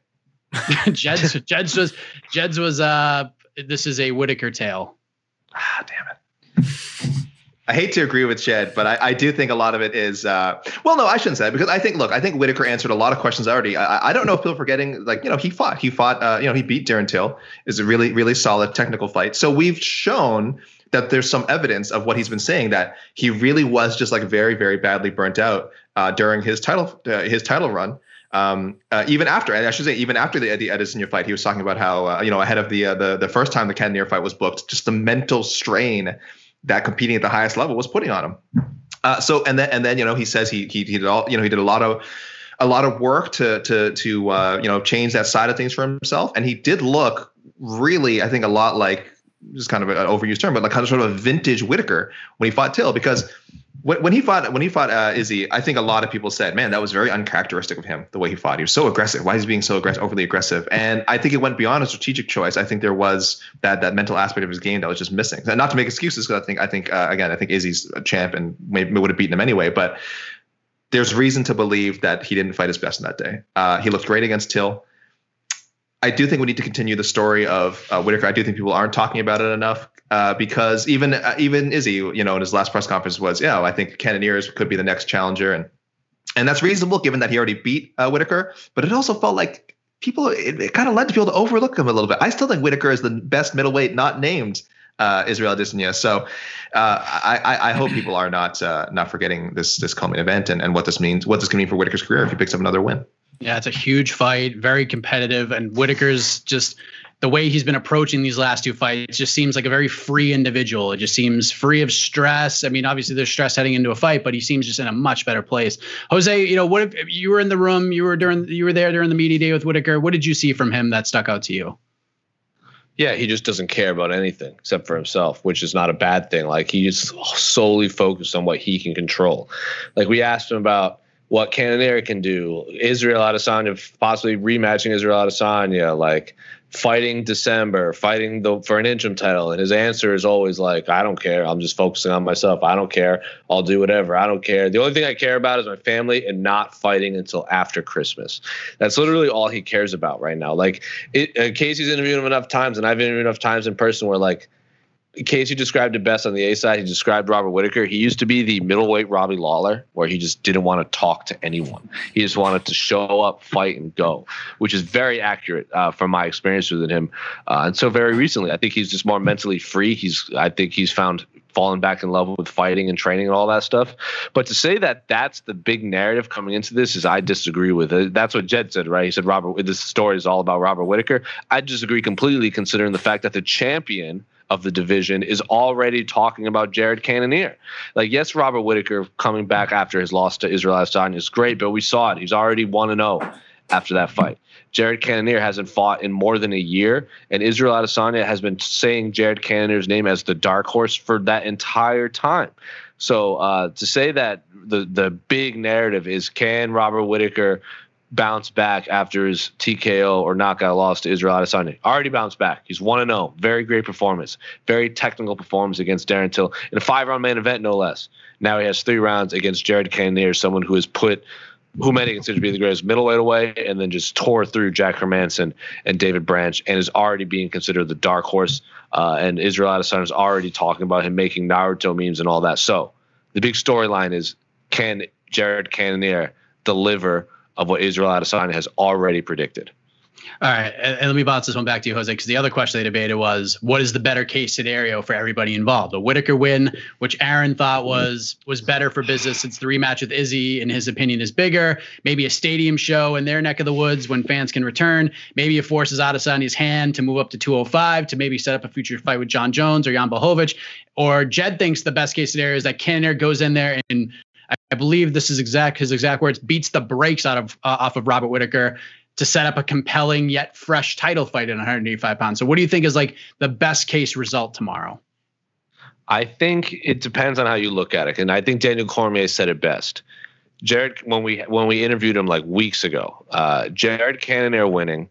Jed's, Jed's was Jed's was uh this is a Whitaker tale. Ah, damn it. I hate to agree with Jed, but I, I do think a lot of it is. Uh, well, no, I shouldn't say that because I think, look, I think Whitaker answered a lot of questions already. I, I don't know if people are forgetting, like, you know, he fought. He fought, uh, you know, he beat Darren Till. Is a really, really solid technical fight. So we've shown that there's some evidence of what he's been saying that he really was just like very, very badly burnt out uh, during his title, uh, his title run. Um, uh, even after, I should say, even after the the Edison fight, he was talking about how, uh, you know, ahead of the the the first time the Cannonier fight was booked, just the mental strain that competing at the highest level was putting on him. Uh, so and then and then you know he says he he he did all you know he did a lot of a lot of work to to to uh, you know change that side of things for himself, and he did look really I think a lot like just kind of an overused term, but like kind of sort of a vintage Whitaker when he fought Till because. When, when he fought when he fought uh, Izzy, I think a lot of people said, "Man, that was very uncharacteristic of him. The way he fought, he was so aggressive. Why is he being so aggressive, overly aggressive?" And I think it went beyond a strategic choice. I think there was that that mental aspect of his game that was just missing. And not to make excuses, because I think I think uh, again, I think Izzy's a champ and maybe would have beaten him anyway. But there's reason to believe that he didn't fight his best that day. Uh, he looked great against Till. I do think we need to continue the story of uh, Whitaker. I do think people aren't talking about it enough uh, because even uh, even Izzy, you know, in his last press conference was, yeah, I think Cannoniers could be the next challenger, and and that's reasonable given that he already beat uh, Whitaker. But it also felt like people, it, it kind of led to people to overlook him a little bit. I still think Whitaker is the best middleweight not named uh, Israel Adesanya. So uh, I, I, I hope people are not uh, not forgetting this this coming event and, and what this means, what this can mean for Whitaker's career if he picks up another win. Yeah, it's a huge fight, very competitive, and Whitaker's just the way he's been approaching these last two fights just seems like a very free individual. It just seems free of stress. I mean, obviously there's stress heading into a fight, but he seems just in a much better place. Jose, you know, what if you were in the room, you were during you were there during the media day with Whitaker. What did you see from him that stuck out to you? Yeah, he just doesn't care about anything except for himself, which is not a bad thing. Like he just solely focused on what he can control. Like we asked him about what Cannonier can do, Israel Adesanya possibly rematching Israel Adesanya, like fighting December, fighting the for an interim title, and his answer is always like, "I don't care. I'm just focusing on myself. I don't care. I'll do whatever. I don't care. The only thing I care about is my family and not fighting until after Christmas." That's literally all he cares about right now. Like, it, uh, Casey's interviewed him enough times, and I've interviewed enough times in person where like Casey described it best on the A side. He described Robert Whitaker. He used to be the middleweight Robbie Lawler, where he just didn't want to talk to anyone. He just wanted to show up, fight, and go, which is very accurate uh, from my experience with him. Uh, and so, very recently, I think he's just more mentally free. He's, I think, he's found fallen back in love with fighting and training and all that stuff. But to say that that's the big narrative coming into this is I disagree with it. That's what Jed said, right? He said Robert, this story is all about Robert Whitaker. I disagree completely, considering the fact that the champion of the division is already talking about Jared Cannonier. Like, yes, Robert Whitaker coming back after his loss to Israel Adesanya is great, but we saw it. He's already 1 0 after that fight. Jared Cannonier hasn't fought in more than a year, and Israel Adesanya has been saying Jared Cannonier's name as the dark horse for that entire time. So uh, to say that the the big narrative is can Robert Whitaker bounce back after his TKO or knockout loss to Israel Adesanya. Already bounced back. He's 1 0. Very great performance. Very technical performance against Darren Till in a five round main event, no less. Now he has three rounds against Jared Cannonier, someone who has put who many consider to be the greatest middleweight away, and then just tore through Jack Hermansson and David Branch, and is already being considered the dark horse. Uh, and Israel Adesanya is already talking about him making Naruto memes and all that. So the big storyline is can Jared Cannonier deliver of what Israel Adesanya has already predicted. All right, and, let me bounce this one back to you, Jose, because the other question they debated was what is the better case scenario for everybody involved? A Whitaker win, which Aaron thought was was better for business since the rematch with Izzy, in his opinion, is bigger. Maybe a stadium show in their neck of the woods when fans can return. Maybe it forces Adesanya's hand to move up to 205 to maybe set up a future fight with Jon Jones or Jan Blachowicz. Or Jed thinks the best case scenario is that Kenner goes in there and I believe this is exact his exact words beats the brakes out of uh, off of Robert Whitaker to set up a compelling yet fresh title fight at 185 pounds. So what do you think is like the best case result tomorrow? I think it depends on how you look at it, and I think Daniel Cormier said it best. Jared, when we when we interviewed him like weeks ago, uh, Jared Cannonier winning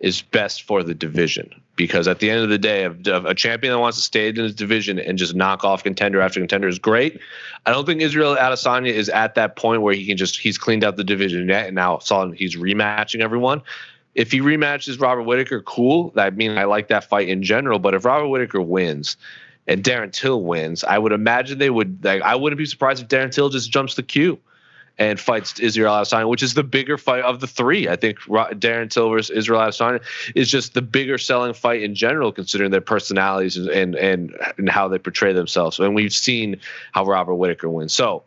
is best for the division because at the end of the day, a, champion that wants to stay in his division and just knock off contender after contender is great. I don't think Israel Adesanya is at that point where he can just he's cleaned out the division yet, and now saw he's rematching everyone. If he rematches Robert Whitaker, cool. I mean, I like that fight in general. But if Robert Whitaker wins and Darren Till wins, I would imagine they would. Like, I wouldn't be surprised if Darren Till just jumps the queue and fights Israel Adesanya, which is the bigger fight of the three. I think Darren Till versus Israel Adesanya is just the bigger selling fight in general, considering their personalities and and and how they portray themselves. And we've seen how Robert Whitaker wins. So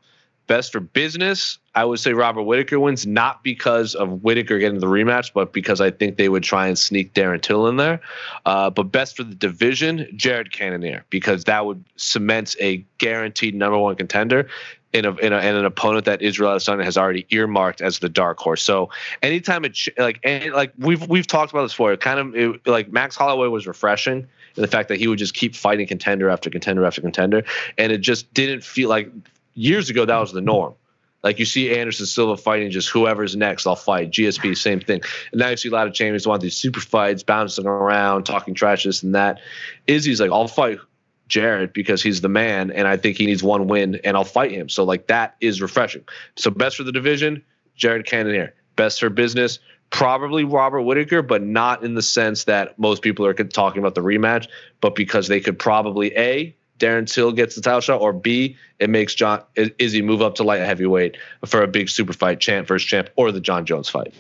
best for business, I would say Robert Whitaker wins, not because of Whitaker getting the rematch, but because I think they would try and sneak Darren Till in there. Uh, but best for the division, Jared Cannonier, because that would cement a guaranteed number one contender in a, in, a, in an opponent that Israel Adesanya has already earmarked as the dark horse. So anytime it like any, like we've we've talked about this before, it kind of it, like Max Holloway was refreshing in the fact that he would just keep fighting contender after contender after contender, and it just didn't feel like years ago that was the norm. Like you see Anderson Silva fighting just whoever's next, I'll fight. GSP, same thing. And now you see a lot of champions want these super fights, bouncing around, talking trash, this and that. Izzy's like, I'll fight Jared because he's the man, and I think he needs one win, and I'll fight him. So like that is refreshing. So best for the division, Jared Cannonier. Best for business, probably Robert Whitaker, but not in the sense that most people are talking about the rematch, but because they could probably a Darren Till gets the title shot, or B, it makes John Izzy move up to light heavyweight for a big super fight, champ versus champ, or the Jon Jones fight.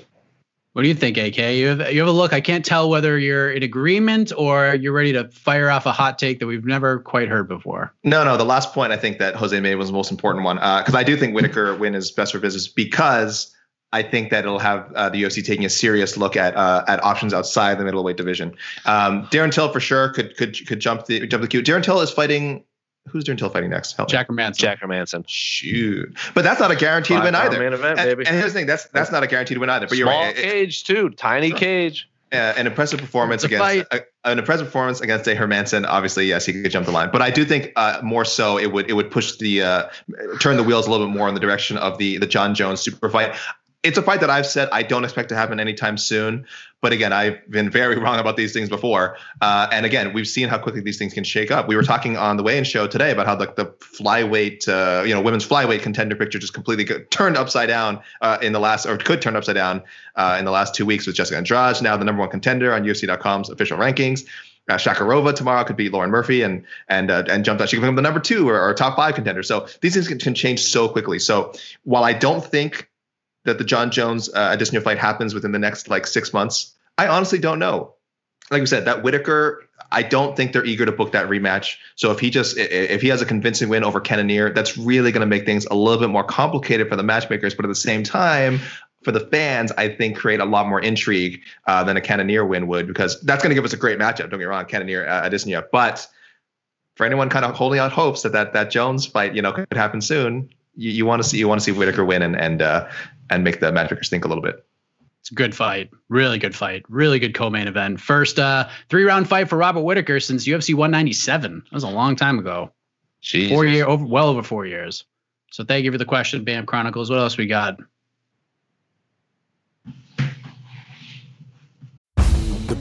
What do you think, AK? You have, you have a look. I can't tell whether you're in agreement or you're ready to fire off a hot take that we've never quite heard before. No, no. The last point I think that Jose made was the most important one because uh, I do think Whitaker win is best for business because I think that it'll have uh, the UFC taking a serious look at uh, at options outside the middleweight division. Um, Darren Till for sure could could could jump the jump the queue. Darren Till is fighting who's Darren Till fighting next? Help Jack Hermansson. Jack Hermansson. Shoot, but that's not a guaranteed Five win either. Main event, and, baby. and here's the thing: that's that's not a guaranteed win either. But you're Small right. cage too, tiny cage. Uh, an impressive performance against uh, an impressive performance against a Hermansson. Obviously, yes, he could jump the line, but I do think uh, more so it would it would push the uh, turn the wheels a little bit more in the direction of the the Jon Jones super fight. It's a fight that I've said I don't expect to happen anytime soon. But again, I've been very wrong about these things before. Uh, and again, we've seen how quickly these things can shake up. We were talking on the weigh-in show today about how the, the flyweight, uh, you know, women's flyweight contender picture just completely turned upside down uh, in the last, or could turn upside down uh, in the last two weeks with Jessica Andrade, now the number one contender on UFC.com's official rankings. Uh, Shakirova tomorrow could beat Lauren Murphy and and uh, and jump that she can become the number two or, or top five contender. So these things can, can, change so quickly. So while I don't think that the Jon Jones uh, Adesanya fight happens within the next like six months, I honestly don't know. Like we said, that Whitaker, I don't think they're eager to book that rematch. So if he just if he has a convincing win over Cannonier, that's really going to make things a little bit more complicated for the matchmakers. But at the same time, for the fans, I think create a lot more intrigue uh, than a Cannonier win would, because that's going to give us a great matchup. Don't get me wrong, Cannonier uh, Adesanya. But for anyone kind of holding out hopes that that that Jones fight, you know, could happen soon, you, you want to see you want to see Whitaker win and and uh, and make the matchmakers think a little bit. It's a good fight. Really good fight. Really good co-main event. First uh, three-round fight for Robert Whitaker since UFC 197. That was a long time ago. Jeez. Four year over well over four years. So thank you for the question, Bam Chronicles. What else we got?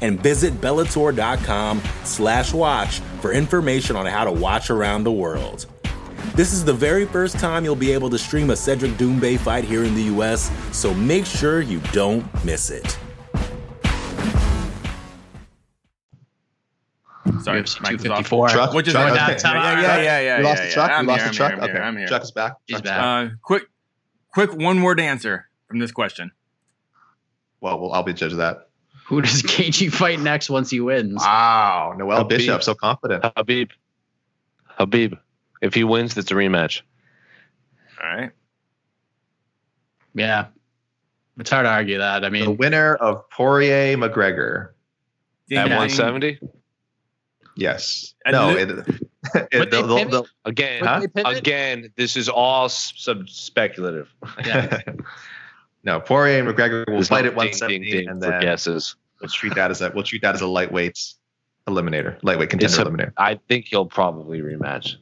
And visit Bellator.com slash watch for information on how to watch around the world. This is the very first time you'll be able to stream a Cedric Doumbé fight here in the US, so make sure you don't miss it. Sorry, UFC mic was 254. Truck, Which is Chuck, my okay. yeah, yeah, yeah, yeah, yeah. You lost yeah, the truck. yeah. You lost here, the I'm truck. here, I'm okay, here, I'm here. Chuck is back. He's Chuck's back. Uh, quick, quick one word answer from this question. Well, well, I'll be the judge of that. Who does KG fight next once he wins? Wow, Noel Khabib. Bishop, so confident. Khabib. Khabib. If he wins, it's a rematch. All right. Yeah. It's hard to argue that. I mean, The winner of Poirier McGregor. Ding, At 170? Yes. And no. li- It, it, they they'll- they'll- they'll- Again, Huh? they again, this is all sub speculative. Yeah. no, Poirier and McGregor will There's fight no at ding, 170, ding, ding and for then guesses. We'll treat that as a we'll treat that as a lightweight eliminator, lightweight contender It's a- eliminator. I think he'll probably rematch.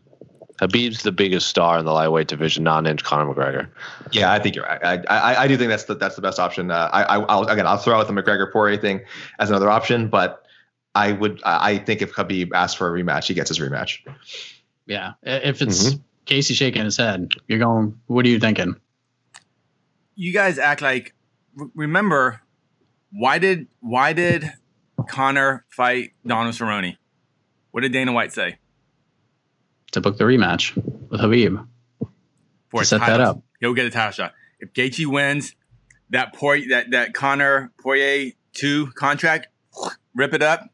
Khabib's the biggest star in the lightweight division, non-inch Conor McGregor. Yeah, I think you're right. I, I, I do think that's the that's the best option. Uh, I, I I'll, again I'll throw out the McGregor Poirier thing as another option, but I would I I think if Khabib asks for a rematch, he gets his rematch. yeah. If it's Casey shaking his head, you're going, what are you thinking? You guys act like. Remember, why did why did Conor fight Donald Cerrone? What did Dana White say? To book the rematch with Khabib. For To a set that up. He'll get a title shot. If Gaethje wins, that Poirier, that that Conor Poirier two contract, rip it up.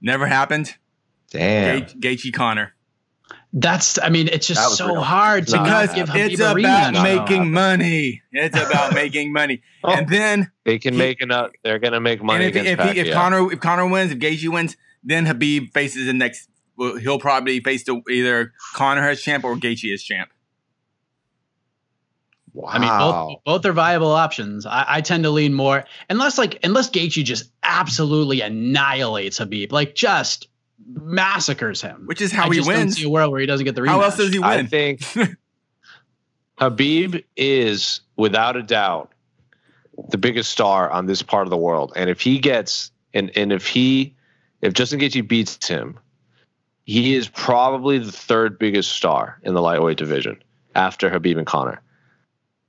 Never happened. Damn. Gaethje, Gaethje Conor. That's, I mean, it's just so real. hard to Nah, not Because give Khabib it's a about rematch. making money. It's about making money. Oh. And then They can He- make enough. They're going to make money and if, against if, he, if Conor if Conor wins, if Gaethje wins, then Khabib faces the next. Well, he'll probably face the, either Conor as champ or Gaethje as champ. Wow. I mean, both both are viable options. I, I tend to lean more unless like unless Gaethje just absolutely annihilates Khabib, like just massacres him. Which is how I he just don't wins. see a world where he doesn't get the rematch. How else does he win? I think Khabib is, without a doubt, the biggest star on this part of the world. And if he gets, and, and if he, if Justin Gaethje beats him, he is probably the third biggest star in the lightweight division after Khabib and Conor.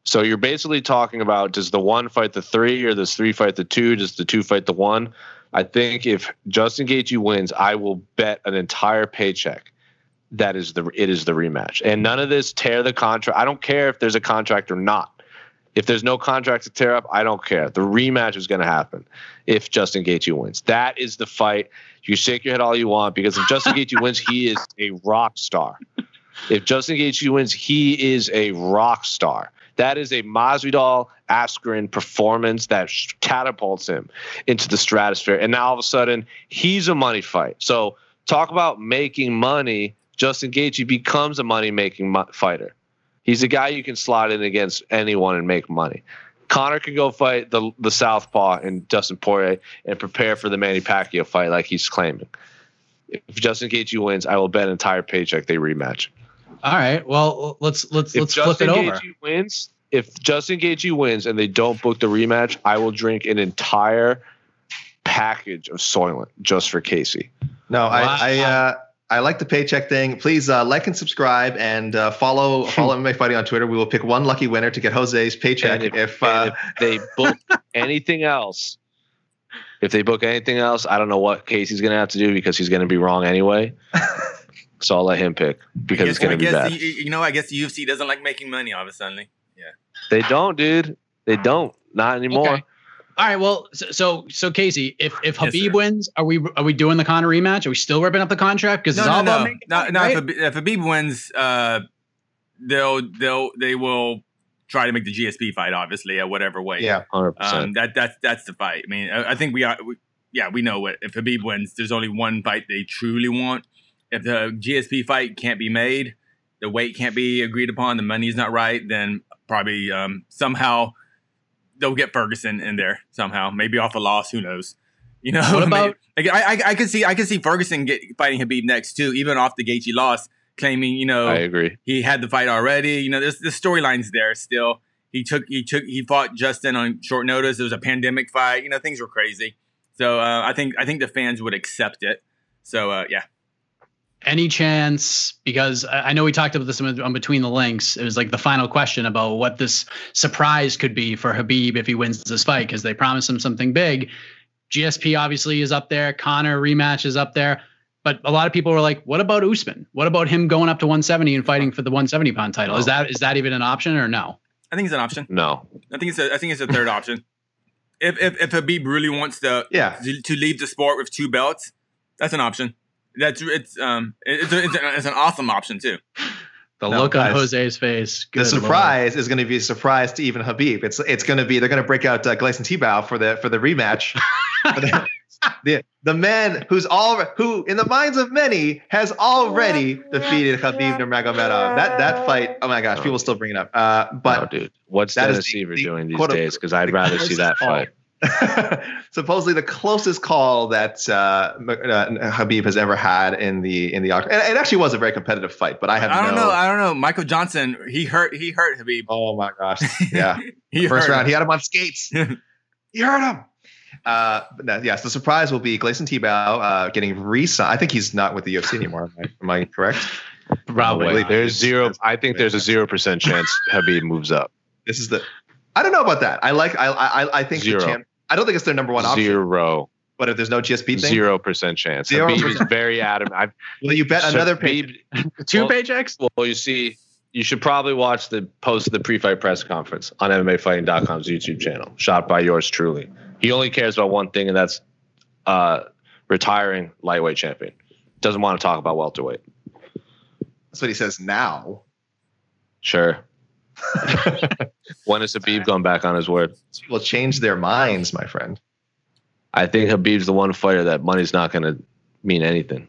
So you're basically talking about does the one fight the three or does three fight the two? Does the two fight the one? I think if Justin Gaethje wins, I will bet an entire paycheck that is the it is the rematch. And none of this tear the contract. I don't care if there's a contract or not. If there's no contract to tear up, I don't care. The rematch is going to happen if Justin Gaethje wins. That is the fight. You shake your head all you want because if Justin Gaethje wins, he is a rock star. If Justin Gaethje wins, he is a rock star. That is a Masvidal Askren performance that catapults him into the stratosphere. And now all of a sudden, he's a money fight. So talk about making money. Justin Gaethje becomes a money making mo- fighter. He's a guy you can slot in against anyone and make money. Conor can go fight the the southpaw and Dustin Poirier and prepare for the Manny Pacquiao fight like he's claiming. If Justin Gaethje wins, I will bet an entire paycheck they rematch. All right. Well, let's let's If let's flip it over. Gaethje wins, if Justin Gaethje wins and they don't book the rematch, I will drink an entire package of Soylent just for Casey. No, Wow. I I, uh, I like the paycheck thing. Please uh, like and subscribe and uh, follow follow MMA Fighting on Twitter. We will pick one lucky winner to get Jose's paycheck. And if, and uh, if they book anything else, if they book anything else, I don't know what Casey's gonna have to do because he's gonna be wrong anyway. so I'll let him pick because it's gonna be bad. the- you know, I guess the UFC doesn't like making money. All of a sudden, They don't, dude. They don't. Not anymore. Okay. All right. Well, so so, so Casey, if if Khabib sir. wins, are we are we doing the Conor rematch? Are we still ripping up the contract? Because no, it's no, all about no, making no. money, no right? if, Khabib- if Khabib wins, uh, they'll they'll they will try to make the GSP fight, obviously, at whatever way. yeah, Hundred percent. Um, that that's that's the fight. I mean, I, I think we are. We, yeah, we know what if Khabib wins. There's only one fight they truly want. If the GSP fight can't be made, the weight can't be agreed upon, the money's not right, then probably um, somehow they'll get Ferguson in there somehow. Maybe off a loss. Who knows? You know. What about- Like, I, I I could see I could see Ferguson get fighting Khabib next too, even off the Gaethje loss, claiming you know I agree. he had the fight already. You know, there's the storylines there still. He took he took he fought Justin on short notice. It was a pandemic fight. You know, things were crazy. So uh, I think I think the fans would accept it. So uh, yeah, any chance because I I know we talked about this on on between the links. It was like the final question about what this surprise could be for Khabib if he wins this fight because they promised him something big. GSP obviously is up there. Conor rematch is up there. But a lot of people were like, "What about Usman? What about him going up to 170 and fighting for the 170 pound title? Is that is that even an option or no?" I think it's an option. No. I think it's a I think it's a third option. If if if Khabib really wants to yeah. to, to leave the sport with two belts, that's an option. That's it's um it's a, it's, a, it's an awesome option too. The No, look on guys, Jose's face. The Good Lord. surprise is going to be a surprise to even Khabib. It's it's going to be they're going to break out uh, Gleison Tibau for the for the rematch. For the, the the man who's all who in the minds of many has already defeated Khabib Nurmagomedov. That that fight. Oh my gosh, people still bring it up. Uh, no, but dude. What's that is Dennis the- Siver the doing these days? Because I'd rather see that fight. supposedly the closest call that uh, uh, Khabib has ever had in the in the oct- and it actually was a very competitive fight. But I have I don't no, know. I don't know. Michael Johnson, he hurt he hurt Khabib. Oh my gosh, yeah. he First hurt round, him. he had him on skates. he hurt him. Uh, but no, yes, the surprise will be Gleison Tibau uh, getting re-signed. I think he's not with the UFC anymore. Am I, am I correct? Probably. Wait. There's zero. I think there's a zero percent chance Khabib moves up. This is the. I don't know about that. I like. I. I. I think Zero. the champ. I don't think it's their number one option. Zero. But if there's no GSP thing, Zero percent chance. Zero Khabib is very adamant. I've will you bet another pay? Two Well- paychecks? Well, you see, you should probably watch the post of the pre-fight press conference on MMAfighting.com's YouTube channel, shot by yours truly. He only cares about one thing, and that's uh, retiring lightweight champion. Doesn't want to talk about welterweight. That's what he says now. Sure. when is Khabib going back on his word? will change their minds, my friend. I think Khabib's the one fighter that money's not going to mean anything.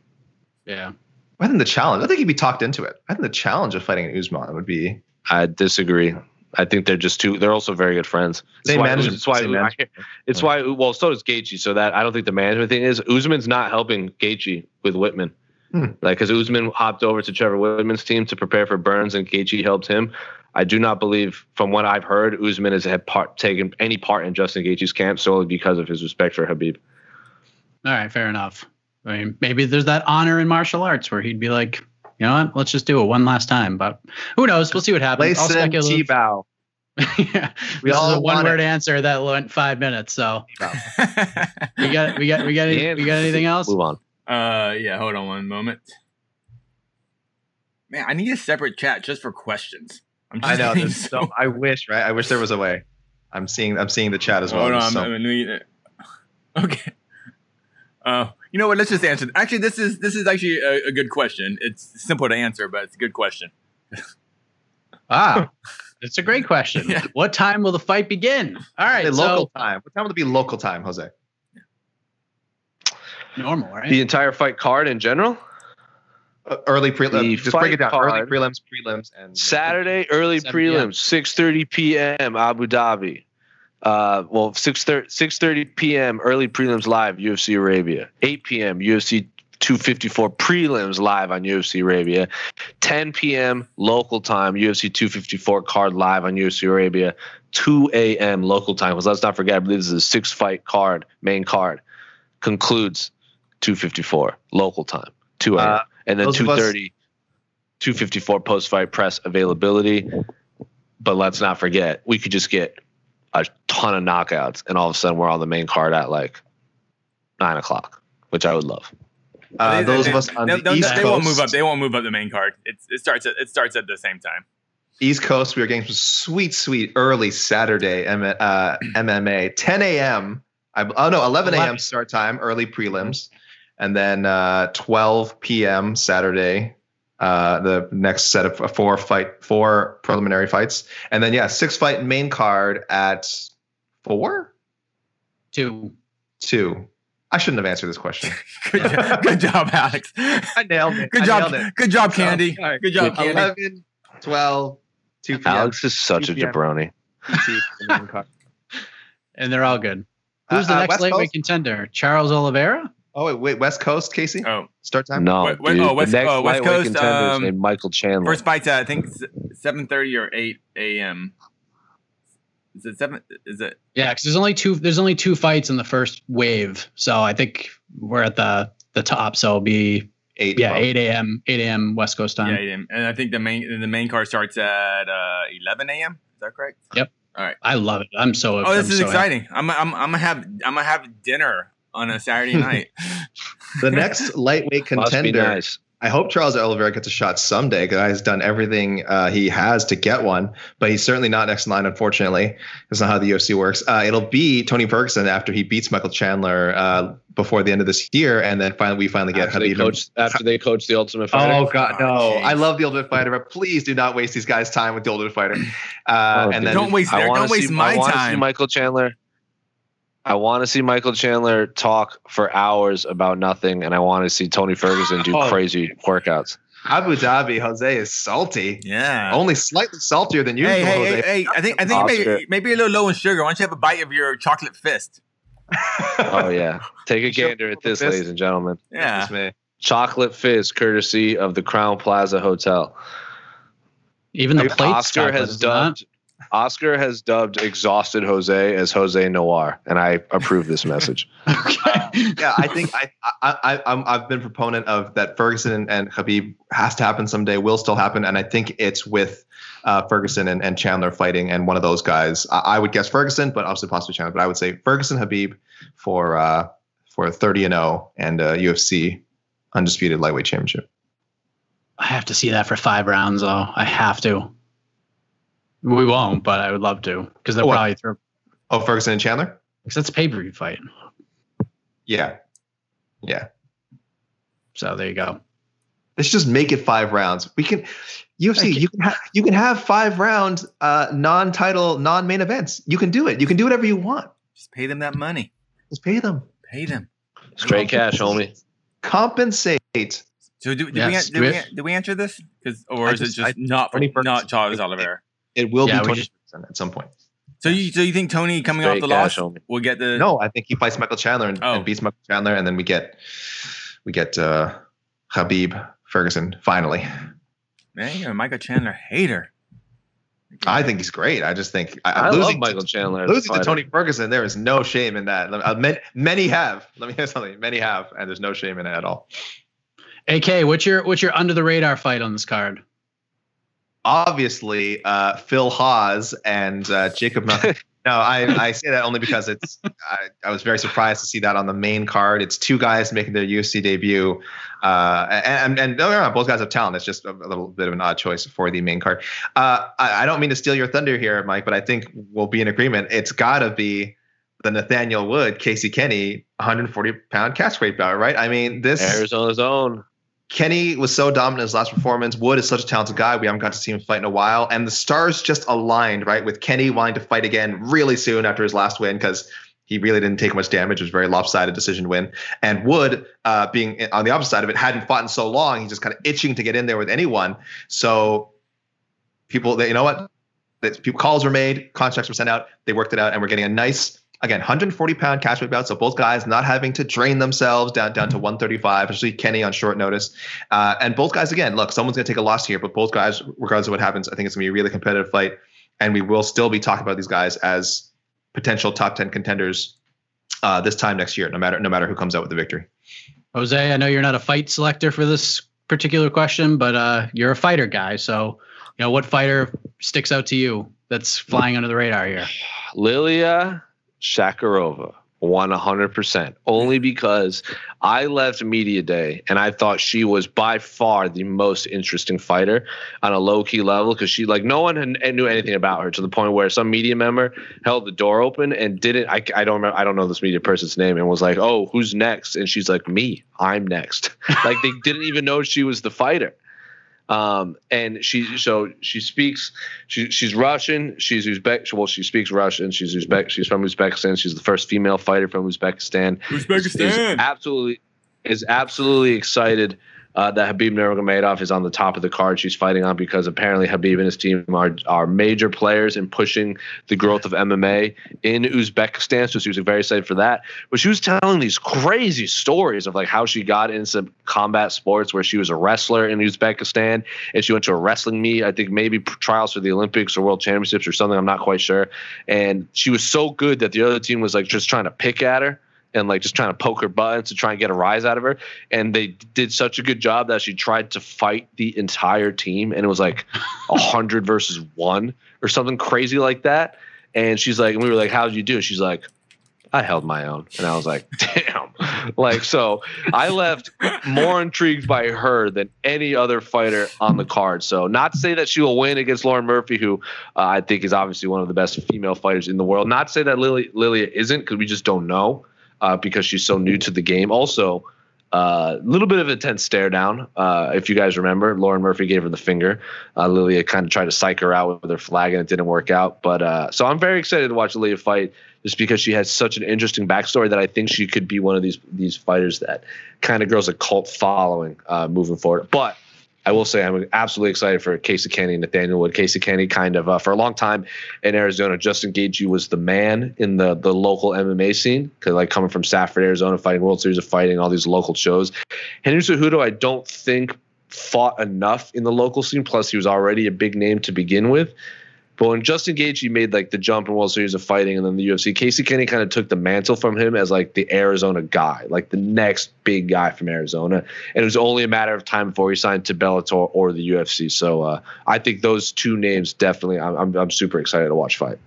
Yeah. I think the challenge. I think he'd be talked into it. I think the challenge of fighting an Usman would be I disagree. I think they're just two. They're also very good friends. It's Same why, management- It's why. same management. It's why. Well, so does Gaethje. So that I don't think the management thing is Usman's not helping Gaethje with Wittman. Hmm. Like, because Usman hopped over to Trevor Wittman's team to prepare for Burns, and Gaethje helped him. I do not believe, from what I've heard, Usman has had part taken any part in Justin Gaethje's camp solely because of his respect for Khabib. All right, fair enough. I mean, maybe there's that honor in martial arts where he'd be like, you know what, let's just do it one last time. But who knows? We'll see what happens. All Gleison speculative. Tibau. yeah. We this is a one-word answer that went five minutes. So we got, we got, we got, Yeah. we got anything else? Move on. Uh, yeah. Hold on one moment. Man, I need a separate chat just for questions. I'm just I know. there's So, I wish, right? I wish there was a way. I'm seeing. I'm seeing the chat as well. Hold on. So- I'm- I'm gonna- okay. Uh, you know what? Let's just answer. Actually, this is this is actually a, a good question. It's simple to answer, but it's a good question. Ah, It's a great question. Yeah. What time will the fight begin? All right, Say local so time. What time will it be local time, Jose? Normal, right? The entire fight card in general. Uh, early The prelims. Just break it down. fight Early prelims, prelims, and Saturday early 7 p.m. prelims, 6:30 p.m. Abu Dhabi. Uh, well, 6:30 6:30 p.m. early prelims live UFC Arabia. 8 p.m. UFC 254 prelims live on UFC Arabia. 10 p.m. local time UFC 254 card live on UFC Arabia. 2 a.m. local time. Because let's not forget, I believe this is a six fight card, main card. Concludes 254 local time. 2 a.m. Uh, and then those of us- 230 254 post fight press availability. But let's not forget, we could just get a ton of knockouts, and all of a sudden we're on the main card at like nine o'clock, which I would love. Uh, They- those they- of us on they, the they- East they Coast. won't move up. They won't move up the main card. It's, it starts at it starts at the same time. East Coast, we are getting some sweet, sweet early Saturday M- uh, MMA, 10 a.m. I, oh no, 11 a.m. start time, early prelims, and then uh, 12 p.m. Saturday. Uh, the next set of uh, four fight, four preliminary fights, and then yeah, six fight main card at four, Two. two. I shouldn't have answered this question. Good, job, good job, Alex. I nailed it. Good I job. nailed it. Good job, Candy. All right. Good job, Candy. 11, 12, 2 p.m. Alex is such a 2 p.m. jabroni. two for the main card. And they're all good. Who's Uh, the uh, next West lightweight Coast? contender? Charles Oliveira? Oh wait, wait, West Coast, Casey. Oh, Start time. No, Wait, wait, dude, oh, West- the next oh, West Coast, contender is um, named Michael Chandler. first fight's at I think seven thirty or eight a.m. Is it seven? Is it? Yeah, because there's only two. There's only two fights in the first wave, so I think we're at the the top. So it'll be Eight. yeah, well, 8 a.m. 8 a.m. West Coast time. Yeah, 8 a.m. And I think the main the main card starts at uh, eleven a.m. Is that correct? Yep. All right. I love it. I'm so. Excited. Oh, this I'm is so exciting. I'm I'm I'm gonna have I'm gonna have dinner on a Saturday night. The next lightweight Must be contender. nice. I hope Charles Oliveira gets a shot someday. Guy has done everything uh, he has to get one, but he's certainly not next in line. Unfortunately, that's not how the UFC works. Uh, it'll be Tony Ferguson after he beats Michael Chandler uh, before the end of this year, and then finally we finally get After they, coach, after they coach the Ultimate Fighter. Oh God, no! Oh. I love the Ultimate Fighter, but please do not waste these guys' time with the Ultimate Fighter. Uh, Oh, and then Don't waste their- don't waste see, my I wanna See time. Michael Chandler. I want to see Michael Chandler talk for hours about nothing, and I want to see Tony Ferguson do Oh. crazy workouts. Abu Dhabi, Jose is salty. Yeah. Only slightly saltier than usual. Hey, hey, Jose. hey, hey! I think I think maybe maybe a little low in sugar. Why don't you have a bite of your chocolate fist? Oh yeah, take a gander at this, ladies and gentlemen. Yeah. Me. Chocolate fizz, courtesy of the Crowne Plaza Hotel. Even the plates. Oscar has isn't dubbed Oscar has dubbed exhausted Jose as Jose Noir, and I approve this message. yeah, I think I, I, I I'm, I've been proponent of that Ferguson and, and Khabib has to happen someday, will still happen, and I think it's with uh, Ferguson and, and Chandler fighting, and one of those guys. I, I would guess Ferguson, but obviously possibly Chandler. But I would say Ferguson Khabib for uh, for 30 and 0 and uh, UFC undisputed lightweight championship. I have to see that for five rounds, though. I have to. We won't, but I would love to because they'll Oh, what? probably throw. Oh, Ferguson and Chandler. Because that's a pay per view fight. Yeah, yeah. So there you go. Let's just make it five rounds. We can UFC. You can have you can have five round uh, non-title, non-main events. You can do it. You can do whatever you want. Just pay them that money. Just pay them. Pay them. Straight cash, homie. Compensate. So do, do, Yes. we, do, we, do we answer this? Because or I is just- it just I- not Tony Ferguson. not Charles Oliveira? It will Yeah, be we Tony just- Ferguson at some point. So you so you think Tony coming Straight off the loss homie. will get the No, I think he fights Michael Chandler and, Oh. and beats Michael Chandler, and then we get we get uh, Khabib Ferguson finally. man, you're a Michael Chandler hater. I think he's great. I just think I, I losing love to- Michael Chandler. Losing to. Tony Ferguson, there is no shame in that. Uh, many, many have. Let me hear something. Many have, and there's no shame in it at all. AK, what's your what's your under the radar fight on this card? Obviously, uh, Phil Hawes and uh, Jacob. Mel- no, I, I say that only because it's. I, I was very surprised to see that on the main card. It's two guys making their UFC debut, uh, and and no, no, no, both guys have talent. It's just a, a little bit of an odd choice for the main card. Uh, I, I don't mean to steal your thunder here, Mike, but I think we'll be in agreement. It's got to be the Nathaniel Wood, Casey Kenny, 140 pound catch weight bout, right? I mean, this Arizona's own. Kenny was so dominant in his last performance. Wood is such a talented guy. We haven't got to see him fight in a while. And the stars just aligned, right? With Kenny wanting to fight again really soon after his last win because he really didn't take much damage. It was a very lopsided decision win. And Wood, uh, being on the opposite side of it, hadn't fought in so long. He's just kind of itching to get in there with anyone. So people, you know what? People calls were made, contracts were sent out. They worked it out, and we're getting a nice again 140 pound cash weight bout so both guys not having to drain themselves down down to 135 especially kenny on short notice. Uh, and both guys again look someone's going to take a loss here but both guys regardless of what happens i think it's going to be a really competitive fight and we will still be talking about these guys as potential top 10 contenders uh, this time next year no matter no matter who comes out with the victory. Jose i know you're not a fight selector for this particular question but uh, you're a fighter guy so you know what fighter sticks out to you that's flying under the radar here? Lilia Shakirova. won 100% only because I left media day and I thought she was by far the most interesting fighter on a low key level because she like no one had, knew anything about her to the point where some media member held the door open and didn't I, I don't remember I don't know this media person's name and was like oh who's next? And she's like me I'm next. Like they didn't even know she was the fighter um, and she so she speaks she, she's Russian she's Uzbek well she speaks Russian she's Uzbek she's from Uzbekistan she's the first female fighter from Uzbekistan. Uzbekistan! Is, is absolutely is absolutely excited uh, that Khabib Nurmagomedov is on the top of the card she's fighting on because apparently Khabib and his team are, are major players in pushing the growth of MMA in Uzbekistan. So she was very excited for that. But she was telling these crazy stories of like how she got into combat sports where she was a wrestler in Uzbekistan and she went to a wrestling meet, I think maybe trials for the Olympics or World Championships or something. I'm not quite sure. And she was so good that the other team was like just trying to pick at her and like just trying to poke her buttons to try and get a rise out of her. And they did such a good job that she tried to fight the entire team, and it was like a hundred versus one or something crazy like that. And she's like, and we were like, "How did you do?" She's like, "I held my own," and I was like, "Damn!" like so, I left more intrigued by her than any other fighter on the card. So, not to say that she will win against Lauren Murphy, who uh, I think is obviously one of the best female fighters in the world. Not to say that Lily Lilia isn't, because we just don't know uh, because she's so new to the game. Also, a uh, little bit of a tense stare down. Uh, if you guys remember, Lauren Murphy gave her the finger. Uh, Lilia kind of tried to psych her out with her flag, and it didn't work out. But uh, so I'm very excited to watch Lilia fight, just because she has such an interesting backstory that I think she could be one of these these fighters that kind of grows a cult following uh, moving forward. But I will say I'm absolutely excited for Casey Kenny and Nathaniel Wood. Casey Kenny, kind of uh, for a long time in Arizona, Justin Gaethje was the man in the the local MMA scene because like coming from Safford, Arizona, fighting World Series of Fighting, all these local shows. Henry Cejudo, I don't think fought enough in the local scene. Plus, he was already a big name to begin with. But when Justin Gaethje made like the jump in World Series of Fighting and then the UFC, Casey Kenny kind of took the mantle from him as like the Arizona guy, like the next big guy from Arizona. And it was only a matter of time before he signed to Bellator or the UFC. So uh, I think those two names definitely, I'm, I'm, I'm super excited to watch fight.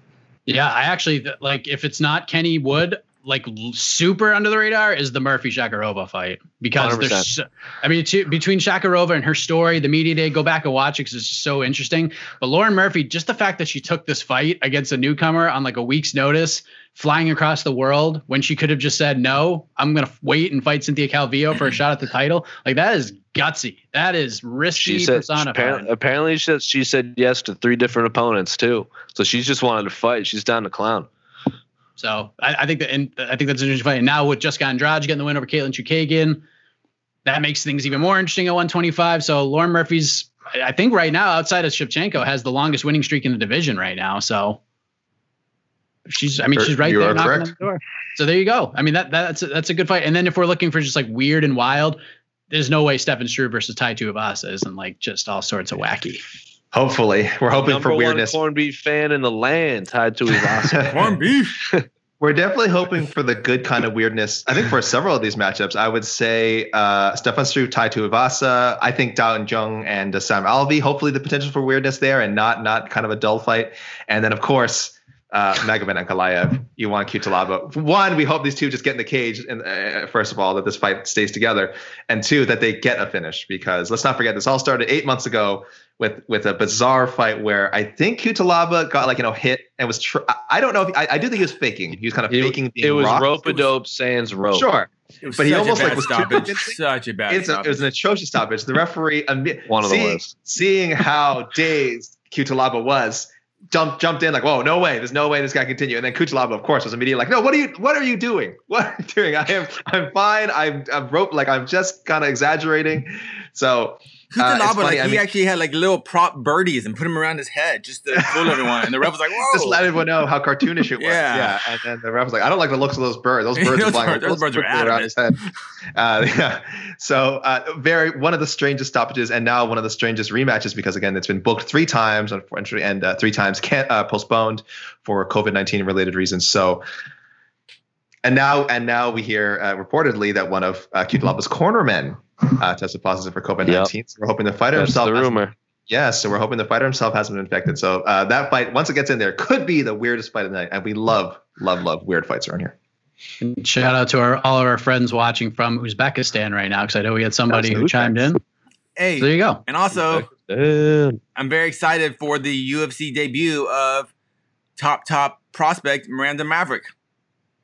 Yeah, I actually like if it's not Kenny Wood, like super under the radar is the Murphy Shakirova fight because 100%. there's, I mean, to, between Shakirova and her story, the media day, go back and watch it because it's just so interesting. But Lauren Murphy, just the fact that she took this fight against a newcomer on like a week's notice, flying across the world when she could have just said no, I'm gonna wait and fight Cynthia Calvillo for a shot at the title. Like that is gutsy. That is risky. She said, apparently she said, she said yes to three different opponents too. So she's just wanted to fight. She's down to clown. So I, I think that, and I think that's an interesting fight. And now with Jessica Andrade getting the win over Katlyn Chookagian, that makes things even more interesting at 125. So Lauren Murphy's, I think right now outside of Shevchenko has the longest winning streak in the division right now. So she's, I mean, she's right you there knocking on the door. So there you go. I mean, that that's a, that's a good fight. And then if we're looking for just like weird and wild, there's no way Stefan Struve versus Tai Tuivasa isn't like just all sorts of wacky. Hopefully, we're hoping Number for weirdness. corned beef fan in the land tied to his corned beef. We're definitely hoping for the good kind of weirdness. I think for several of these matchups, I would say uh, Stefan Struve, Tai Tuivasa. I think Da Un Jung and uh, Sam Alvey. Hopefully, the potential for weirdness there and not not kind of a dull fight. And then, of course, uh, Magomed Ankalaev, Ion Cutelaba. One, we hope these two just get in the cage, and uh, first of all, that this fight stays together, and two, that they get a finish. Because let's not forget, this all started eight months ago with with a bizarre fight where I think Cutelaba got like you know hit and was. Tr- I don't know if I, I do think he was faking. He was kind of it, faking. it was rope a dope sans rope. Sure, It was But he such a almost, like, was too stoppage. Such a bad It's a, it was stoppage. an atrocious stoppage. The referee, imme- One of the seeing, worst. seeing how dazed Cutelaba was, jumped jumped in like, "Whoa, no way! There's no way this guy can continue." And then Cutelaba, of course, was immediately like, "No, what are you? What are you doing? What are you doing? I am, I'm fine. I'm, I'm rope like I'm just kind of exaggerating." So Uh, it's Cutelaba, like I he mean- actually had like little prop birdies and put them around his head just to fool everyone. And the ref was like, "Whoa!" just let everyone know how cartoonish it was. Yeah. Yeah. And then the ref was like, I don't like the looks of those birds. Those birds are flying birds- those birds are around his head. Uh, yeah. So uh, very one of the strangest stoppages, and now one of the strangest rematches because again, it's been booked three times, unfortunately, and uh, three times can uh, postponed for COVID nineteen related reasons. So. And now, and now we hear uh, reportedly that one of uh, Cutelaba's cornermen uh, tested positive for COVID nineteen. So we're hoping the fighter That's himself the hasn't- rumor. yeah, so we're hoping the fighter himself hasn't been infected. So uh, that fight, once it gets in there, could be the weirdest fight of the night. And we love, love, love weird fights around here. And shout out to our all of our friends watching from Uzbekistan right now because I know we had somebody who chimed in. So Hey, there you go. and also I'm very excited for the UFC debut of top top prospect Miranda Maverick.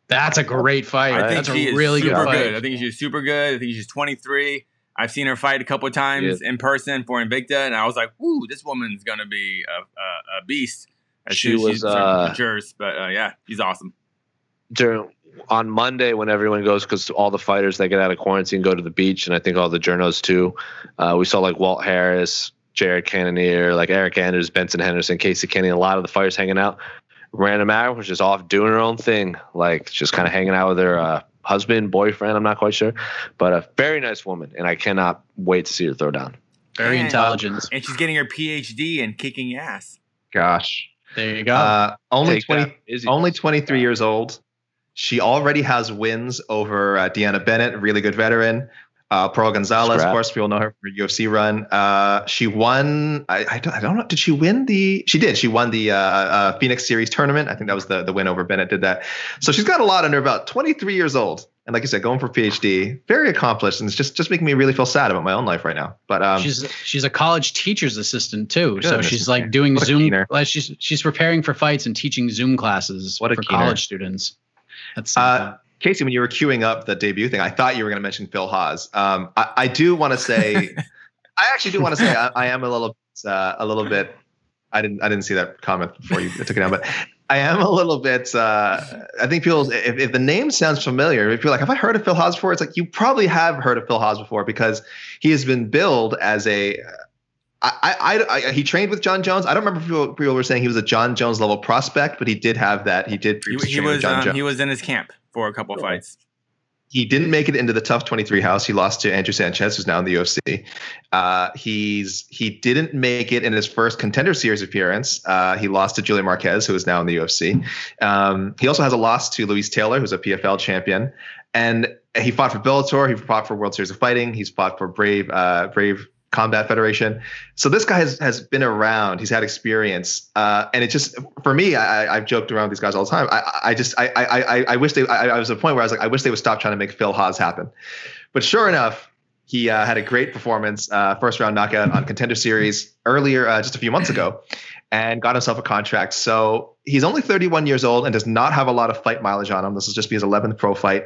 That's a great fight. I think That's she a is really good super fight. good. I think she's super good. I think she's 23. I've seen her fight a couple of times in person for Invicta, and I was like, "Ooh, this woman's gonna be a, a, a beast." As She soon was, sort of uh, matures, but uh, yeah, she's awesome. during on Monday when everyone goes because all the fighters that get out of quarantine go to the beach, and I think all the journos too. Uh, we saw like Walt Harris, Jared Cannonier, like Eric Anders, Benson Henderson, Casey Kenny, a lot of the fighters hanging out. Miranda Maverick was just off doing her own thing, like just kind of hanging out with her uh, husband, boyfriend. I'm not quite sure, but a very nice woman, and I cannot wait to see her throw down. Very And- intelligent. And she's getting her PhD and kicking ass. Gosh. There you go. Uh, only Take 20, only 23 years old. She already has wins over uh, Deanna Bennett, really good veteran. Uh, Pearl Gonzalez, Scrap. of course, we all know her from her UFC run. Uh, she won. I, I, don't, I don't know. Did she win the? She did. She won the uh, uh, Phoenix Series tournament. I think that was the the win over Bennett. Did that. So she's got a lot under her belt. 23 years old, and like you said, going for PhD, very accomplished, and it's just just making me really feel sad about my own life right now. But um, she's she's a college teacher's assistant too. so she's like doing What Zoom. keener. Like she's she's preparing for fights and teaching Zoom classes What a for keener. college students. That's Uh, Casey, when you were queuing up the debut thing, I thought you were going to mention Phil Hawes. Um, I, I do want to say, I actually do want to say, I, I am a little, uh, a little bit. I didn't, I didn't see that comment before you took it down, but I am a little bit. Uh, I think people, if, if the name sounds familiar, if you're like, have I heard of Phil Hawes before? It's like you probably have heard of Phil Hawes before because he has been billed as a. I, I, I, he trained with Jon Jones. I don't remember if people, people were saying he was a Jon Jones level prospect, but he did have that. He did. He, he was Jon um, Jones he was in his camp for a couple of fights. he didn't make it into the TUF 23 house. He lost to Andrew Sanchez, who's now in the UFC. Uh, he's he didn't make it in his first contender series appearance. Uh, he lost to Julian Marquez, who is now in the UFC. Um, he also has a loss to Luis Taylor, who's a PFL champion, and he fought for Bellator. He fought for World Series of Fighting. He's fought for Brave uh, Brave Combat Federation. So this guy has, has been around. He's had experience, uh, and it just for me, I, I've joked around with these guys all the time. I, I just I, I I I wish they. I, I was at a point where I was like, I wish they would stop trying to make Phil Hawes happen. But sure enough, he uh, had a great performance, uh, first round knockout on Contender Series earlier, uh, just a few months ago, and got himself a contract. So he's only 31 years old and does not have a lot of fight mileage on him. This will just be his 11th pro fight.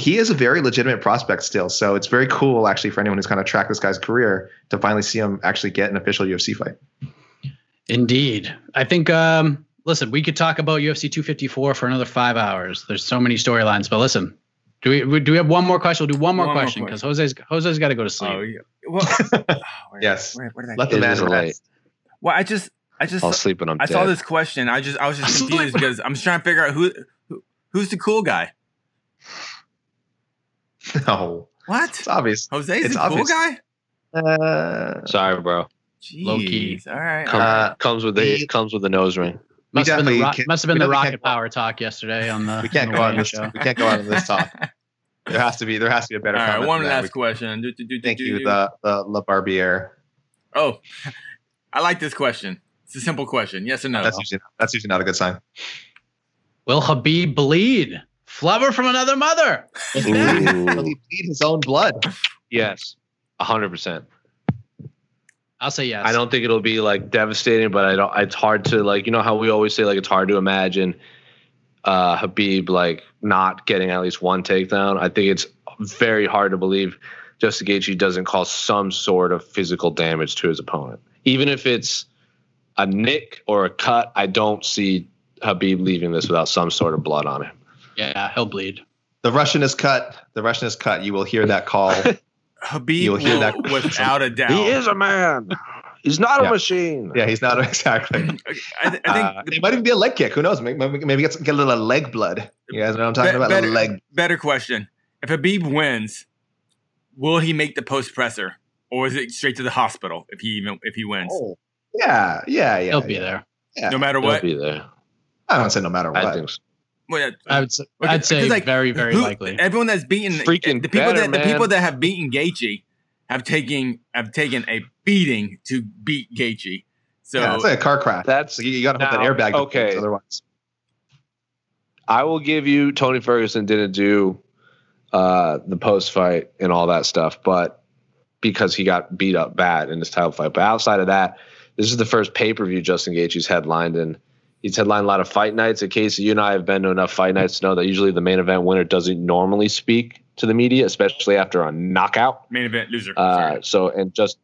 He is a very legitimate prospect still. So it's very cool, actually, for anyone who's kind of tracked this guy's career to finally see him actually get an official UFC fight. Indeed. I think, um, listen, we could talk about UFC 254 for another five hours. There's so many storylines, but listen, do we, do we have one more question? We'll do one more One question because Jose's, Jose's got to go to sleep. Oh, yeah. Well, oh, where- Yes. Where, where did I Let the It man rest. Well, I just, I just, I'll sleep when I'm I dead. saw this question. I just, I was just confused because I'm just trying to figure out who, who, who's the cool guy. No, What? it's obvious. Jose's it's the cool obvious. guy. Uh, Sorry, bro. Low key. Jeez. All right. Come, Uh, comes with the he- comes with the nose ring. Must have been the, ro- can't- must have been the rocket can't- power talk yesterday on the, we can't the go on weigh-in this. show. We can't go on this talk. There has to be. There has to be a better. All right. comment One than that. last question. Do, do, do, do, Thank do, you, do. the the La Barbiere. Oh, I like this question. It's a simple question. Yes or no? That's usually that's usually not a good sign. Will Khabib bleed? Flubber from another mother. Is back. Will he bleed his own blood? Yes, hundred percent. I'll say yes. I don't think it'll be like devastating, but I don't. It's hard to like you know how we always say like it's hard to imagine uh Khabib like not getting at least one takedown. I think it's very hard to believe Justin Gaethje doesn't cause some sort of physical damage to his opponent, even if it's a nick or a cut. I don't see Khabib leaving this without some sort of blood on him. Yeah, he'll bleed. The Russian is cut. The Russian is cut. You will hear that call. Khabib You'll hear that- without a doubt. He is a man. He's not Yeah. a machine. yeah, he's not exactly. I, th- I think Uh, it might even be a leg kick. Who knows? Maybe, maybe maybe get, get a little leg blood. You guys know what I'm talking Be- about? better, leg. better question: If Khabib wins, will he make the post presser, or is it straight to the hospital if he even if he wins? Oh, yeah, yeah, yeah. he'll be there. Yeah. No matter He'll what. be there. I don't say no matter what. I think so. Well, yeah, I would say, Okay, I'd say like, very, very who- likely. Everyone that's beaten Freaking the people better, that the man. people that have beaten Gaethje have taken have taken a beating to beat Gaethje. So yeah, it's like a car crash. That's you, you got to hope that airbag. okay. Otherwise, I will give you Tony Ferguson didn't do uh, the post fight and all that stuff, but because he got beat up bad in this title fight. But outside of that, this is the first pay per view Justin Gaethje's headlined, and he's headlined a lot of fight nights. In case you and I have been to enough fight nights to know that usually the main event winner doesn't normally speak to the media, especially after a knockout. main event loser. Uh, so and just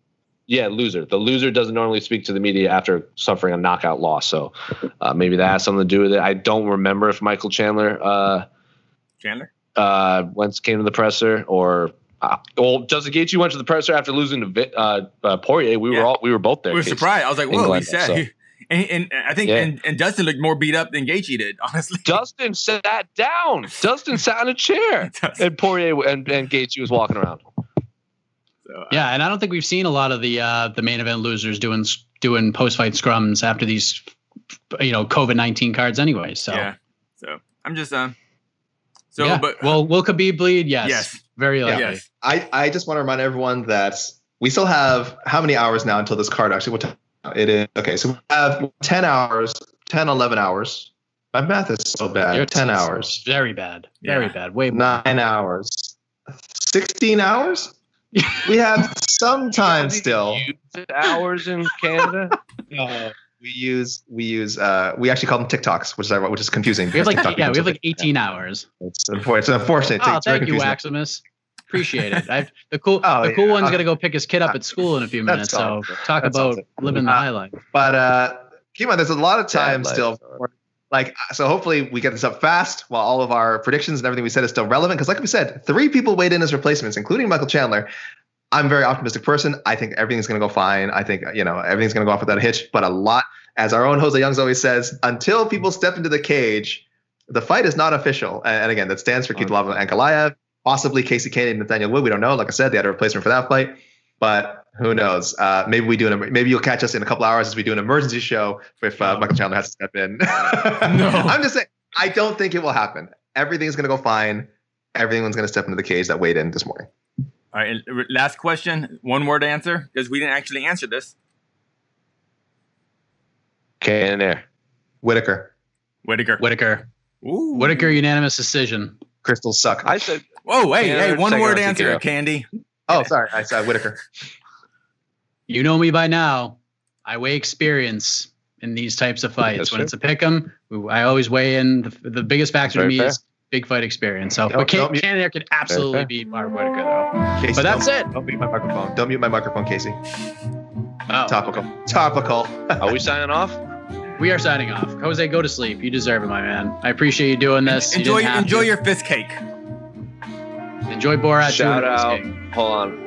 yeah, loser. The loser doesn't normally speak to the media after suffering a knockout loss. So uh, maybe that has something to do with it. I don't remember if Michael Chandler uh, Chandler. uh, once came to the presser or. Uh, well, Justin Gaethje went to the presser after losing to uh, uh, Poirier. We Yeah. were all we were both there. We were Casey. surprised. I was like, "Whoa!" He said, so. And, and I think Yeah. and, and Dustin looked more beat up than Gaethje did. Honestly, Dustin sat down. Dustin sat in a chair, and Poirier and, and Gaethje was walking around. So, uh, Yeah, and I don't think we've seen a lot of the uh, the main event losers doing doing post fight scrums after these, you know, COVID nineteen cards anyway. So yeah. So I'm just um. So, yeah. but well, will Khabib bleed? Yes, Yes. very likely. yes, I, I just want to remind everyone that we still have how many hours now until this card actually what time it is okay so we have 10 hours 10 11 hours my math is so bad Your 10 hours Very bad. Very Yeah. bad. Way more. 9 hours 16 hours we have some time still hours in Canada. no. we use we use uh we actually call them tiktoks which is which is confusing We have like TikTok yeah, we have like 18 hours. It's unfortunate. It's unfortunate. Oh, It's very thank you, confusing. Waximus. Appreciate it. I've, the cool, Oh, the cool yeah. one's gonna go pick his kid up at school in a few minutes. So solves talk That about solves it. living the Uh, high life. But uh, keep in mind, there's a lot of time Dad still. For, like, so hopefully we get this up fast while all of our predictions and everything we said is still relevant. Because, like we said, three people weighed in as replacements, including Michael Chandler. I'm a very optimistic person. I think everything's going to go fine. I think you know everything's going to go off without a hitch. But a lot, as our own Jose Youngs always says, until people step into the cage, the fight is not official. And, and again, that stands for Cutelaba and Ankalaev, possibly Casey Kane and Nathaniel Wood. We don't know. Like I said, they had a replacement for that fight, but who knows? Uh, maybe we do an. Maybe you'll catch us in a couple hours as we do an emergency show if uh, Michael Chandler has to step in. no, I'm just saying. I don't think it will happen. Everything's going to go fine. Everyone's going to step into the cage that weighed in this morning. all right. Last question, one word answer because we didn't actually answer this. Okay, in there. Whittaker, Whittaker. Whittaker. Ooh. Whittaker unanimous decision. crystals suck. I said Whoa, hey, Yeah, hey, one second word answer, TKO. Candy. oh, sorry, I said Whittaker. You know me by now. I weigh experience in these types of fights. Yes, when sir. it's a pick 'em, I always weigh in. The, the biggest factor to me fair. is big fight experience. So, Don't- but Can- don't mute- Cannonier could absolutely fair. beat Mark Whittaker though. Casey, But that's don't, it. Don't mute my microphone. Don't mute my microphone, Casey. Oh, Topical. Topical. Are we signing off? we are signing off. Jose, go to sleep. You deserve it, my man. I appreciate you doing this. Enjoy, didn't enjoy to. your fist cake. Enjoy Borat. Shout out. Hold on.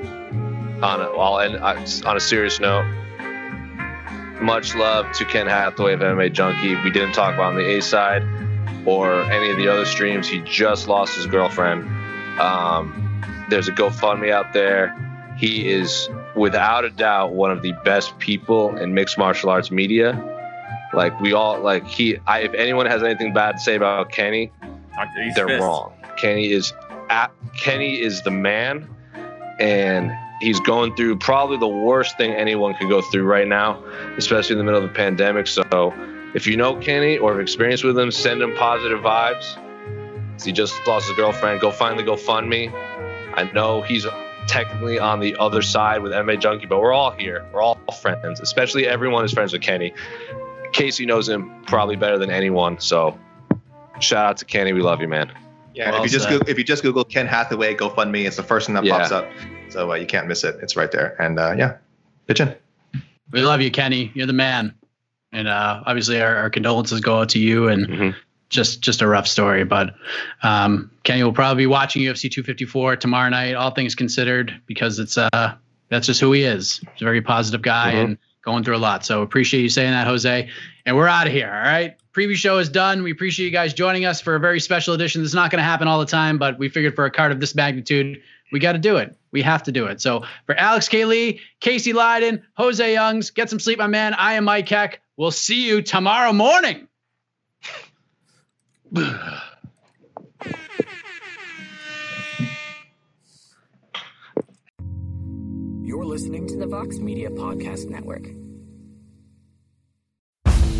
On a, well, and uh, on a serious note, much love to Ken Hathaway of MMA Junkie. We didn't talk about on the A side or any of the other streams. He just lost his girlfriend. Um, there's a GoFundMe out there. He is without a doubt one of the best people in mixed martial arts media. Like we all like he. I, if anyone has anything bad to say about Kenny, Talk to these they're fists. wrong. Kenny is at, Kenny is the man, and he's going through probably the worst thing anyone could go through right now, especially in the middle of the pandemic. So, if you know Kenny or have experience with him, send him positive vibes. He just lost his girlfriend. Go find the GoFundMe. I know he's technically on the other side with MMA Junkie, but we're all here. We're all friends, especially everyone is friends with Kenny. Casey knows him probably better than anyone. So, shout out to Kenny. We love you, man. Yeah, Well if you just said. Google, if you just Google Ken Hathaway GoFundMe, it's the first thing that Yeah. pops up. So uh, you can't miss it. It's right there. And uh, yeah, pitch in. We love you, Kenny. You're the man. And uh, obviously, our, our condolences go out to you. And Mhm. just just a rough story. But um, Kenny will probably be watching UFC 254 tomorrow night. All things considered, because it's uh that's just who he is. He's a very positive guy Mhm. and going through a lot. So appreciate you saying that, Jose. And we're out of here. All right. Preview show is done. We appreciate you guys joining us for a very special edition. This is not going to happen all the time, but we figured for a card of this magnitude, we got to do it. We have to do it. So for Alex K. Lee, Casey Leydon, Jose Youngs, get some sleep, my man. I am Mike Heck. We'll see you tomorrow morning. You're listening to the Vox Media Podcast Network.